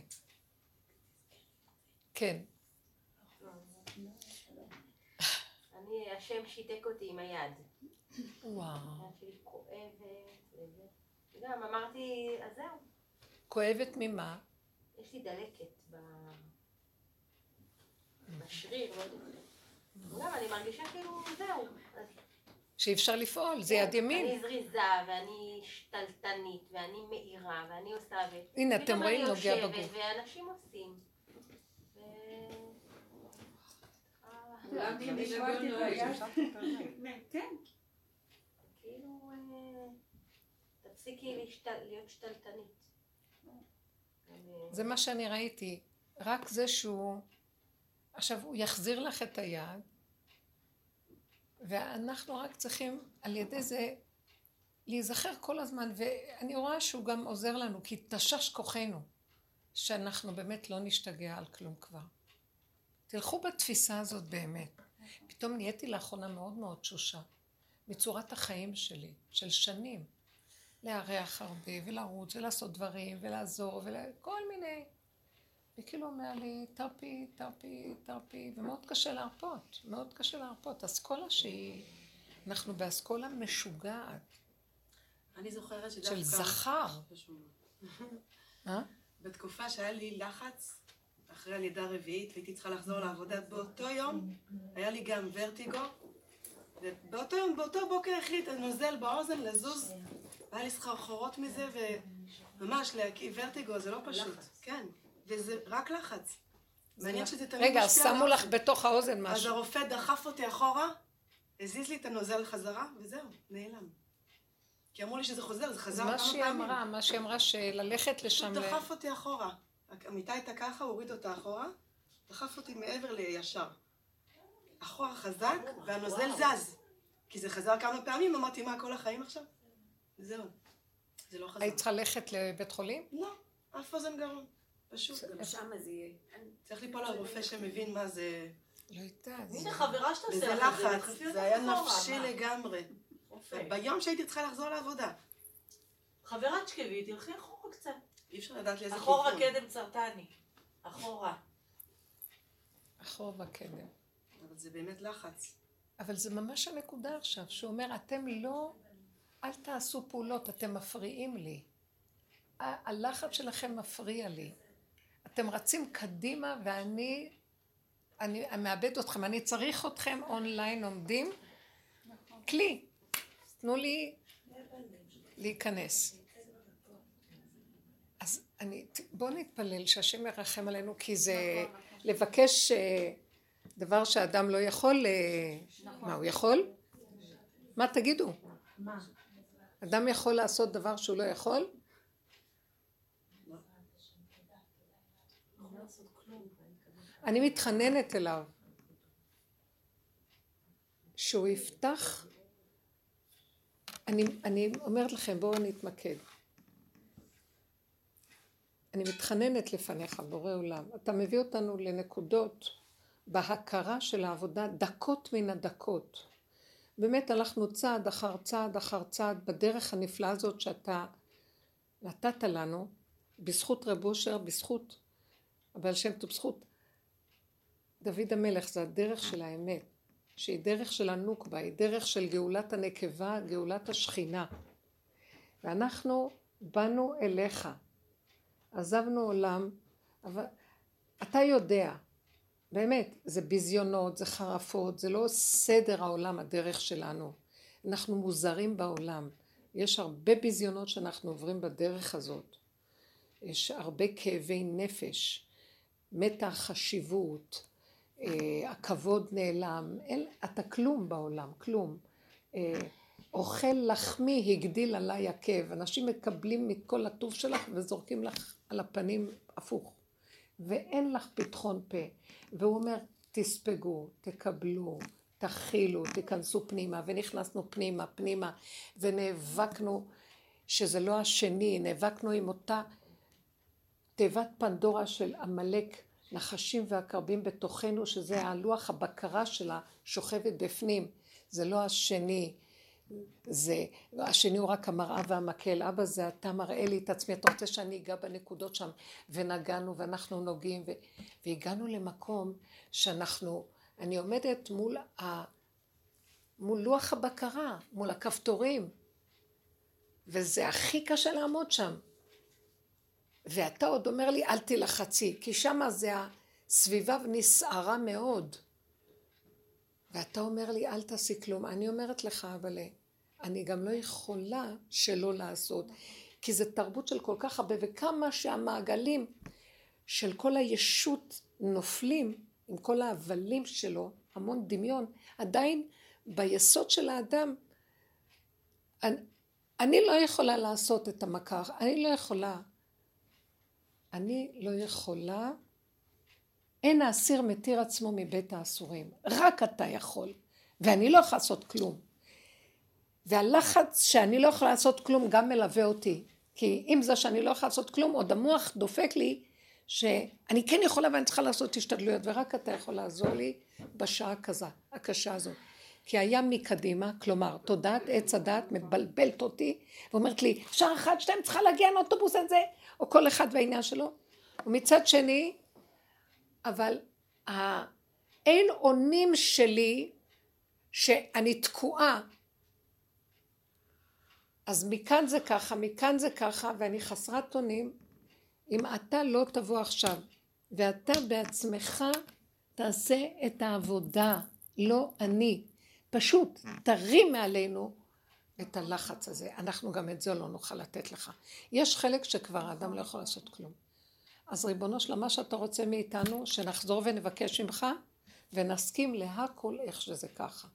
כן. אני, השם שיתק אותי עם היד. וואו. וגם אמרתי, אז זהו, כואבת ממה? יש לי דלקת. בשריר, לא יודעת. וגם אני מרגישה כאילו, זהו. שאי אפשר לפעול, זה יד ימין. אני זריזה, ואני שתלטנית, ואני מאירה, ואני עושה, ו... הנה, אתם רואים, נוגע בגוף. ואנשים עושים. אני. כן. כאילו, תפסיקי להיות שתלטנית. זה מה שאני ראיתי. רק זה שהוא... עכשיו, הוא יחזיר לך את היד, ואנחנו רק צריכים על ידי זה להיזכר כל הזמן, ואני רואה שהוא גם עוזר לנו, כי תשש כוחנו. שאנחנו באמת לא נשתגע על כלום כבר. תלכו בתפיסה הזאת באמת. פתאום נהייתי לאחרונה מאוד מאוד תשושה. מצורת החיים שלי, של שנים. לארח הרבה, ולרוץ, ולעשות דברים, ולעזור, וכל מיני. וכאילו אומר לי, תרפי, תרפי, תרפי, ומאוד קשה להרפות, מאוד קשה להרפות. אסכולה שהיא, אנחנו באסכולה משוגעת. אני זוכרת שדווקא... של זכר. אה? בתקופה שהיה לי לחץ, אחרי הלידה הרביעית, והייתי צריכה לחזור לעבודה, באותו יום היה לי גם ורטיגו, ובאותו יום, באותו בוקר החליט הנוזל באוזן לזוז, והיה לי סחרחורות מזה, וממש להקיא ורטיגו, זה לא פשוט. כן, וזה רק לחץ. מעניין שזה תמיד רגע, משפיע על שמו לך. בתוך האוזן אז משהו. הרופא דחף אותי אחורה, הזיז לי את הנוזל חזרה, וזהו, נעלם. כי אמרו לי שזה חוזר, זה אז חזר מה כמה שהיא פעמים. אמרה, מה שהיא אמרה, שללכת לשם... פשוט ל- דחף אותי אחורה. המיטה הייתה ככה, הוא הוריד אותה אחורה, דחף אותי מעבר לישר. אחורה חזק, והנוזל זז. כי זה חזר כמה פעמים, אמרתי, מה, כל החיים עכשיו? זהו. זה לא חזר. היית צריכה ללכת לבית חולים? לא, אף אוזן גרון. פשוט. גם שמה זה יהיה. צריך ליפול על רופא שמבין מה זה... לא יודעת. הנה חברה לך את זה, לחץ, זה היה אחורה, נפשי? לגמרי. ביום שהייתי צריכה לחזור לעבודה. חברה תשכבי, תלכי אחורה קצת. אי אפשר לדעת לאיזה אחורה כיוון. קדם צרטני. אחורה. אחור בקדם. אבל זה באמת לחץ. אבל זה ממש הנקודה עכשיו, שהוא אומר, אתם לא, אל תעשו פעולות, אתם מפריעים לי. הלחץ שלכם מפריע לי. אתם רצים קדימה ואני, אני, אני מאבד אתכם, אני צריך אתכם אונליין עומדים. כלי, תנו לי להיכנס. אז אני, בואו נתפלל שהשם ירחם עלינו, כי זה לבקש אה, דבר שאדם לא יכול, אה, מה הוא יכול? מה תגידו? אדם יכול לעשות דבר שהוא לא יכול? אני מתחננת אליו שהוא יפתח. אני, אני אומרת לכם בואו נתמקד. אני מתחננת לפניך בורא עולם. אתה מביא אותנו לנקודות בהכרה של העבודה דקות מן הדקות. באמת הלכנו צעד אחר צעד אחר צעד בדרך הנפלאה הזאת שאתה נתת לנו בזכות רב אושר, בזכות הבעל שם טוב, בזכות דוד המלך, זה הדרך של האמת, שהיא דרך של הנוקבה, היא דרך של גאולת הנקבה, גאולת השכינה. ואנחנו באנו אליך, עזבנו עולם, אבל אתה יודע, באמת, זה ביזיונות, זה חרפות, זה לא סדר העולם, הדרך שלנו. אנחנו מוזרים בעולם. יש הרבה ביזיונות שאנחנו עוברים בדרך הזאת. יש הרבה כאבי נפש, מתח חשיבות, הכבוד נעלם, אין, אתה כלום בעולם, כלום. אה, אוכל לחמי הגדיל עליי עקב, אנשים מקבלים את כל הטוב שלך וזורקים לך על הפנים הפוך. ואין לך פתחון פה. והוא אומר, תספגו, תקבלו, תכילו, תיכנסו פנימה, ונכנסנו פנימה, פנימה, ונאבקנו שזה לא השני, נאבקנו עם אותה תיבת פנדורה של עמלק, נחשים ועקרבים בתוכנו, שזה הלוח הבקרה שלה שוכבת בפנים, זה לא השני, זה, השני הוא רק המראה והמקל, אבא זה אתה מראה לי את עצמי, אתה רוצה שאני אגע בנקודות שם, ונגענו ואנחנו נוגעים, ו, והגענו למקום שאנחנו, אני עומדת מול, ה, מול לוח הבקרה, מול הכפתורים, וזה הכי קשה לעמוד שם. ואתה עוד אומר לי, אל תלחצי, כי שמה זה הסביבה נסערה מאוד. ואתה אומר לי, אל תעשי כלום. אני אומרת לך, אבל אני גם לא יכולה שלא לעשות, כי זה תרבות של כל כך הרבה, וכמה שהמעגלים של כל הישות נופלים, עם כל ההבלים שלו, המון דמיון, עדיין ביסוד של האדם, אני, אני לא יכולה לעשות את המכה, אני לא יכולה. אני לא יכולה, אין האסיר מתיר עצמו מבית האסורים, רק אתה יכול, ואני לא יכולה לעשות כלום. והלחץ שאני לא יכולה לעשות כלום גם מלווה אותי, כי אם זה שאני לא יכולה לעשות כלום, עוד המוח דופק לי שאני כן יכולה ואני צריכה לעשות השתדלויות, ורק אתה יכול לעזור לי בשעה כזה, הקשה הזאת. כי היה מקדימה, כלומר, תודעת עץ הדת מבלבלת אותי, ואומרת לי, שעה אחת, שתיים, צריכה להגיע לאוטובוס הזה, או כל אחד והעניין שלו. ומצד שני, אבל האין אונים שלי, שאני תקועה, אז מכאן זה ככה, מכאן זה ככה, ואני חסרת אונים, אם אתה לא תבוא עכשיו, ואתה בעצמך תעשה את העבודה, לא אני. פשוט תרים מעלינו את הלחץ הזה. אנחנו גם את זה לא נוכל לתת לך. יש חלק שכבר האדם לא יכול לעשות כלום. אז ריבונו שלמה, מה שאתה רוצה מאיתנו, שנחזור ונבקש ממך, ונסכים להכל איך שזה ככה.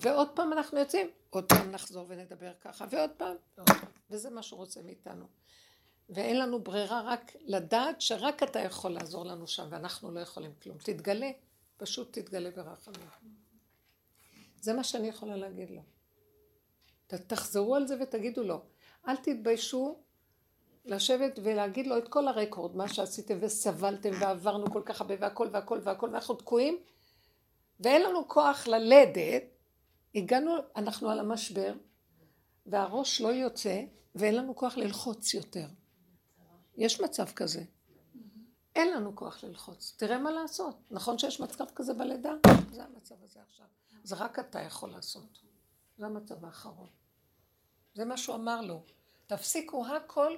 ועוד פעם אנחנו יוצאים, עוד פעם נחזור ונדבר ככה, ועוד פעם, וזה מה שהוא רוצה מאיתנו. ואין לנו ברירה רק לדעת שרק אתה יכול לעזור לנו שם, ואנחנו לא יכולים כלום. תתגלה, פשוט תתגלה ברחמים. זה מה שאני יכולה להגיד לו. תחזרו על זה ותגידו לו. אל תתביישו לשבת ולהגיד לו את כל הרקורד, מה שעשיתם וסבלתם ועברנו כל כך הרבה והכל והכל והכל ואנחנו תקועים ואין לנו כוח ללדת, הגענו, אנחנו על המשבר והראש לא יוצא ואין לנו כוח ללחוץ יותר. יש מצב כזה. אין לנו כוח ללחוץ. תראה מה לעשות. נכון שיש מצב כזה בלידה? זה המצב הזה עכשיו. זה רק אתה יכול לעשות. זה המצב האחרון. זה מה שהוא אמר לו. תפסיקו הכל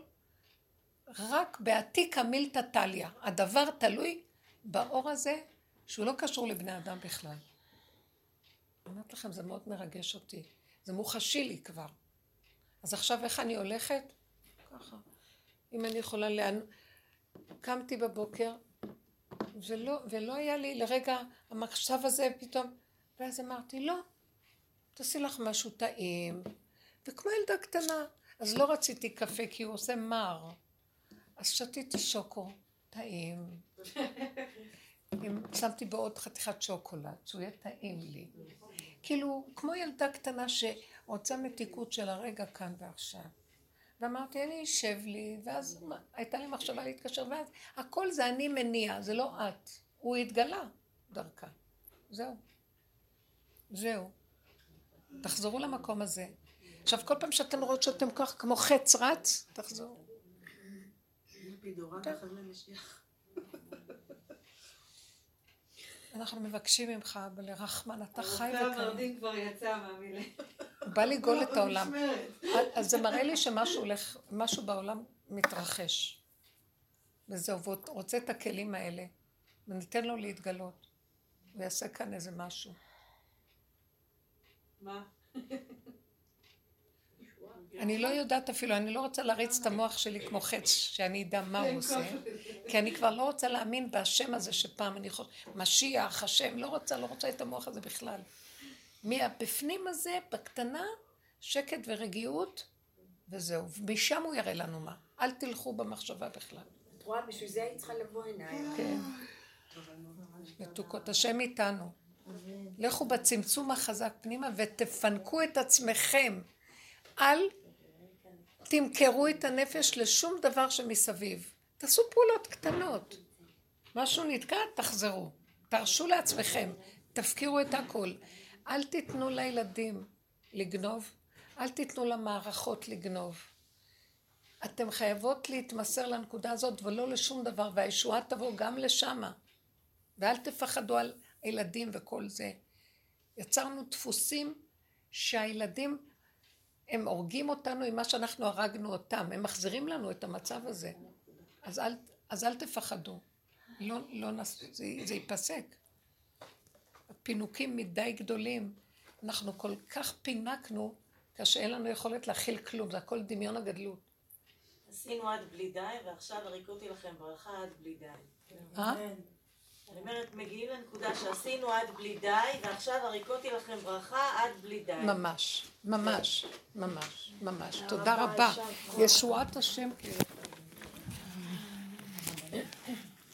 רק בעתיקה מילתא טליה. הדבר תלוי באור הזה שהוא לא קשור לבני אדם בכלל. אומרת לכם, זה מאוד מרגש אותי. זה מוחשי לי כבר. אז עכשיו איך אני הולכת? ככה. אם אני יכולה לאן... קמתי בבוקר, ולא, ולא היה לי לרגע המחשב הזה פתאום, ואז אמרתי, לא, תעשי לך משהו טעים, וכמו ילדה קטנה, אז לא רציתי קפה כי הוא עושה מר, אז שתיתי שוקו, טעים. שמתי בו עוד חתיכת שוקולד, שהוא יהיה טעים לי. כאילו, כמו ילדה קטנה שרוצה מתיקות של הרגע כאן ועכשיו. ואמרתי, אני אשב לי, ואז הייתה לי מחשבה להתקשר, ואז הכל זה אני מניע, זה לא את. הוא התגלה דרכה. זהו. זהו. תחזרו למקום הזה. עכשיו, כל פעם שאתם רואות שאתם כוח כמו חץ רץ, תחזרו. אנחנו מבקשים ממך, לרחמן, אתה חי וקיים. הרופא המרדים כבר יצא מהמילה. בא לגאול את העולם. אז זה מראה לי שמשהו הולך, משהו בעולם מתרחש. וזהו, והוא רוצה את הכלים האלה, וניתן לו להתגלות, ויעשה כאן איזה משהו. מה? אני לא יודעת אפילו, אני לא רוצה להריץ את המוח שלי כמו חץ, שאני אדע מה הוא עושה, כי אני כבר לא רוצה להאמין בהשם הזה שפעם אני חושבת, משיח, השם, לא רוצה, לא רוצה את המוח הזה בכלל. מהבפנים הזה, בקטנה, שקט ורגיעות, וזהו. משם הוא יראה לנו מה. אל תלכו במחשבה בכלל. את רואה, בשביל זה היית צריכה לבוא עיניי. כן. מתוקות, השם איתנו. לכו בצמצום החזק פנימה ותפנקו את עצמכם. אל תמכרו את הנפש לשום דבר שמסביב. תעשו פעולות קטנות. משהו נתקע, תחזרו. תרשו לעצמכם, תפקירו את הכל. אל תיתנו לילדים לגנוב, אל תיתנו למערכות לגנוב. אתם חייבות להתמסר לנקודה הזאת ולא לשום דבר, והישועה תבוא גם לשמה. ואל תפחדו על הילדים וכל זה. יצרנו דפוסים שהילדים, הם הורגים אותנו עם מה שאנחנו הרגנו אותם, הם מחזירים לנו את המצב הזה. אז אל, אז אל תפחדו, לא, לא נס... זה, זה ייפסק. פינוקים מדי גדולים, אנחנו כל כך פינקנו, כאשר אין לנו יכולת להכיל כלום, זה הכל דמיון הגדלות. עשינו עד בלי די, ועכשיו הריקותי לכם ברכה עד בלי די. אה? אומרת, מגיעים לנקודה שעשינו עד בלי די, ועכשיו הריקותי לכם ברכה עד בלי די. ממש, ממש, ממש, ממש. תודה רבה. ישועת השם כאילו.